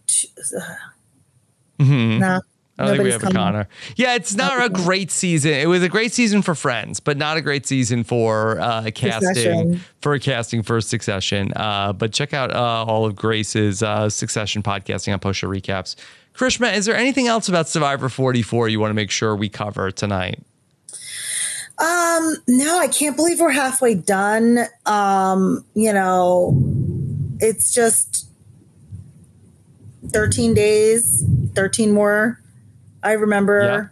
hmm nah. I don't think we have a. Connor. Yeah, it's not a great season. It was a great season for Friends, but not a great season for uh, casting Succession. for casting for Succession. Uh, but check out uh, all of Grace's uh, Succession podcasting on post show recaps. Karishma, is there anything else about Survivor 44 you want to make sure we cover tonight? Um, no, I can't believe we're halfway done. Um, you know, it's just 13 days, 13 more. I remember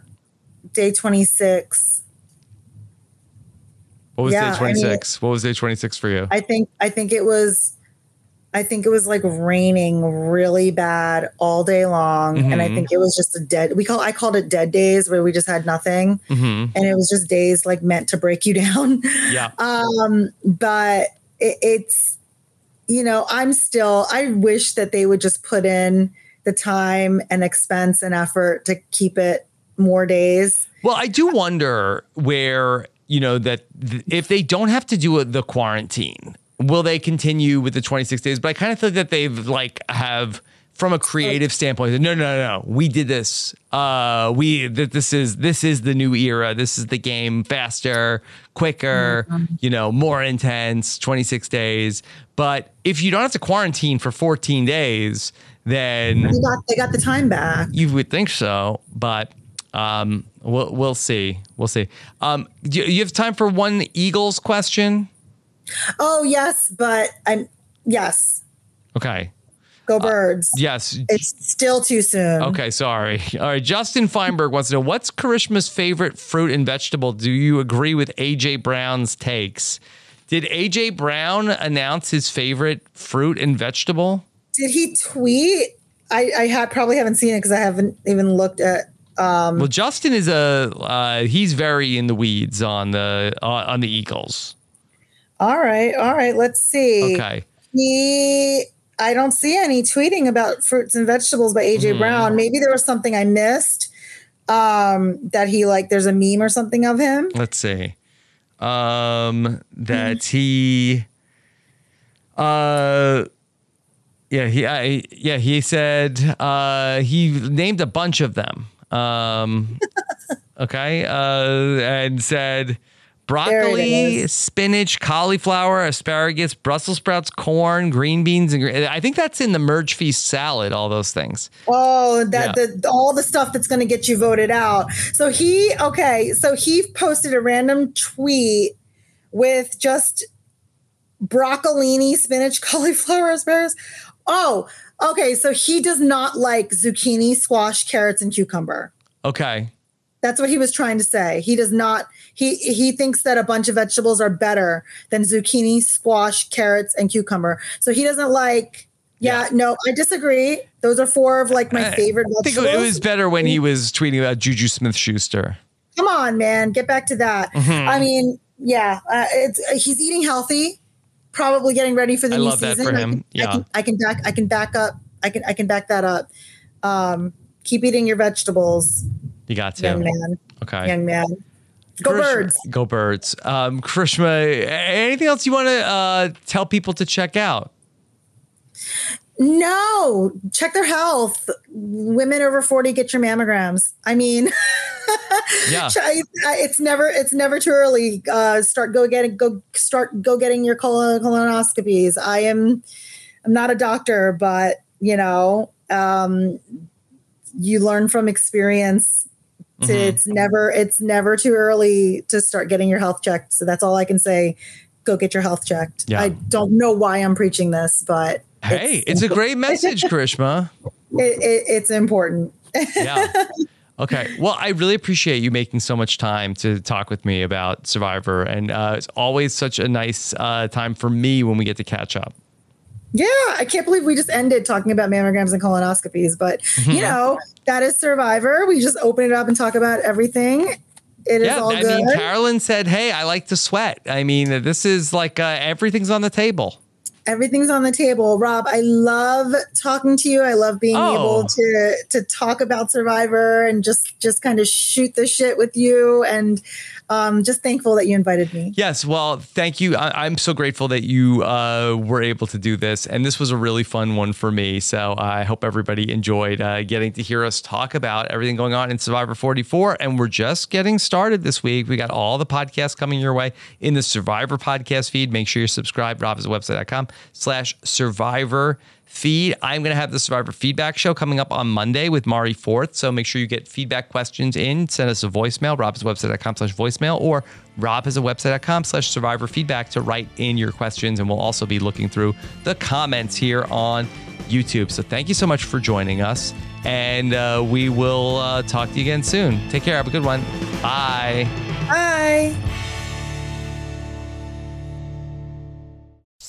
day 26. What was Yeah, day I mean- 26? what was day 26 for you? I think I think it was I think it was like raining really bad all day long and I Mhm. think it was just a dead we call I called it dead days where we just had nothing hmm and it was just days like meant to break you [laughs] down. Yeah. Um but it, it's you know, I'm still I wish that they would just put in the time and expense and effort to keep it more days. Well, I do wonder where, you know, that th- if they don't have to do a, the quarantine, will they continue with the 26 days? But I kind of feel that they've like have from a creative standpoint, no, no, no, no, we did this. Uh, we that this is this is the new era. This is the game faster, quicker, you know, more intense. 26 days. But if you don't have to quarantine for 14 days, then They got they got the time back. you would think so, but um, we'll we'll see. We'll see. Um, do you, you have time for one Eagles question? Oh yes, but I'm yes. Okay. Go birds. Yes. It's still too soon. Okay. Sorry. All right. Justin Feinberg wants to know what's Karishma's favorite fruit and vegetable. Do you agree with AJ Brown's takes? Did AJ Brown announce his favorite fruit and vegetable? Did he tweet? I, I had probably haven't seen it because I haven't even looked at. Um, Well, Justin is a uh, he's very in the weeds on the uh, on the Eagles. All right, all right. Let's see. Okay. He. I don't see any tweeting about fruits and vegetables by AJ Hmm. Brown. Maybe there was something I missed. Um, that he like. There's a meme or something of him. let's see um that [laughs] he uh yeah he I, yeah he said uh he named a bunch of them um [laughs] okay uh and said broccoli spinach cauliflower asparagus brussels sprouts corn green beans and gre- i think that's in the merge feast salad all those things Oh, that Yeah. the all the stuff that's going to get you voted out. So he okay, so he posted a random tweet with just broccolini, spinach, [laughs] cauliflower, asparagus. Oh, okay, so he does not like zucchini, squash, carrots and cucumber. okay That's what he was trying to say. He does not he he thinks that a bunch of vegetables are better than zucchini, squash, carrots and cucumber. So he doesn't like yeah, no, I disagree. Those are four of like my favorite i think vegetables. it was better when he was tweeting about juju smith-schuster Come on, man, get back to that. Mm-hmm. I mean, yeah, uh, it's uh, he's eating healthy, probably getting ready for the I new love that season. for I him. can, Yeah. I can, I can back, I can back up, I can, I can back that up. Um, keep eating your vegetables, you got to young man, okay young man. Go birds. Go birds. Um, Karishma, anything else you want to uh, tell people to check out? No, check their health. Women over 40 get your mammograms. I mean, [laughs] Yeah. it's never it's never too early. Uh, start go getting go start go getting your colon, colonoscopies. I am I'm not a doctor, but you know, um, you learn from experience. Mm-hmm. It's never it's never too early to start getting your health checked. So that's all I can say. Go get your health checked. Yeah. I don't know why I'm preaching this, but Hey, it's a great message, [laughs] Karishma. it, it, it's important. [laughs] Yeah. Okay. Well, I really appreciate you making so much time to talk with me about Survivor. And uh, it's always such a nice uh, time for me when we get to catch up. Yeah, I can't believe we just ended talking about mammograms and colonoscopies, but Mm-hmm. you know, that is Survivor. We just open it up and talk about everything. It is yeah. all I good. mean, Carolyn said, hey, I like to sweat. I mean, this is like uh, everything's on the table. Everything's on the table. Rob, I love talking to you. I love being Oh. able to to talk about Survivor and just just kind of shoot the shit with you and um just thankful that you invited me. Yes, well, thank you. I, I'm so grateful that you uh, were able to do this, and this was a really fun one for me. So I hope everybody enjoyed uh, getting to hear us talk about everything going on in Survivor 44. And we're just getting started this week. We got all the podcasts coming your way in the Survivor podcast feed. Make sure you're subscribed. RobHasAWebsite.com slash Survivor feed. I'm going to have the Survivor Feedback Show coming up on Monday with Mari Forth. So make sure you get feedback questions in. Send us a voicemail, robhasawebsite.com slash voicemail, or robhasawebsite.com slash survivor feedback to write in your questions. And we'll also be looking through the comments here on YouTube. So thank you so much for joining us. And uh, we will uh, talk to you again soon. Take care. Have a good one. Bye. Bye.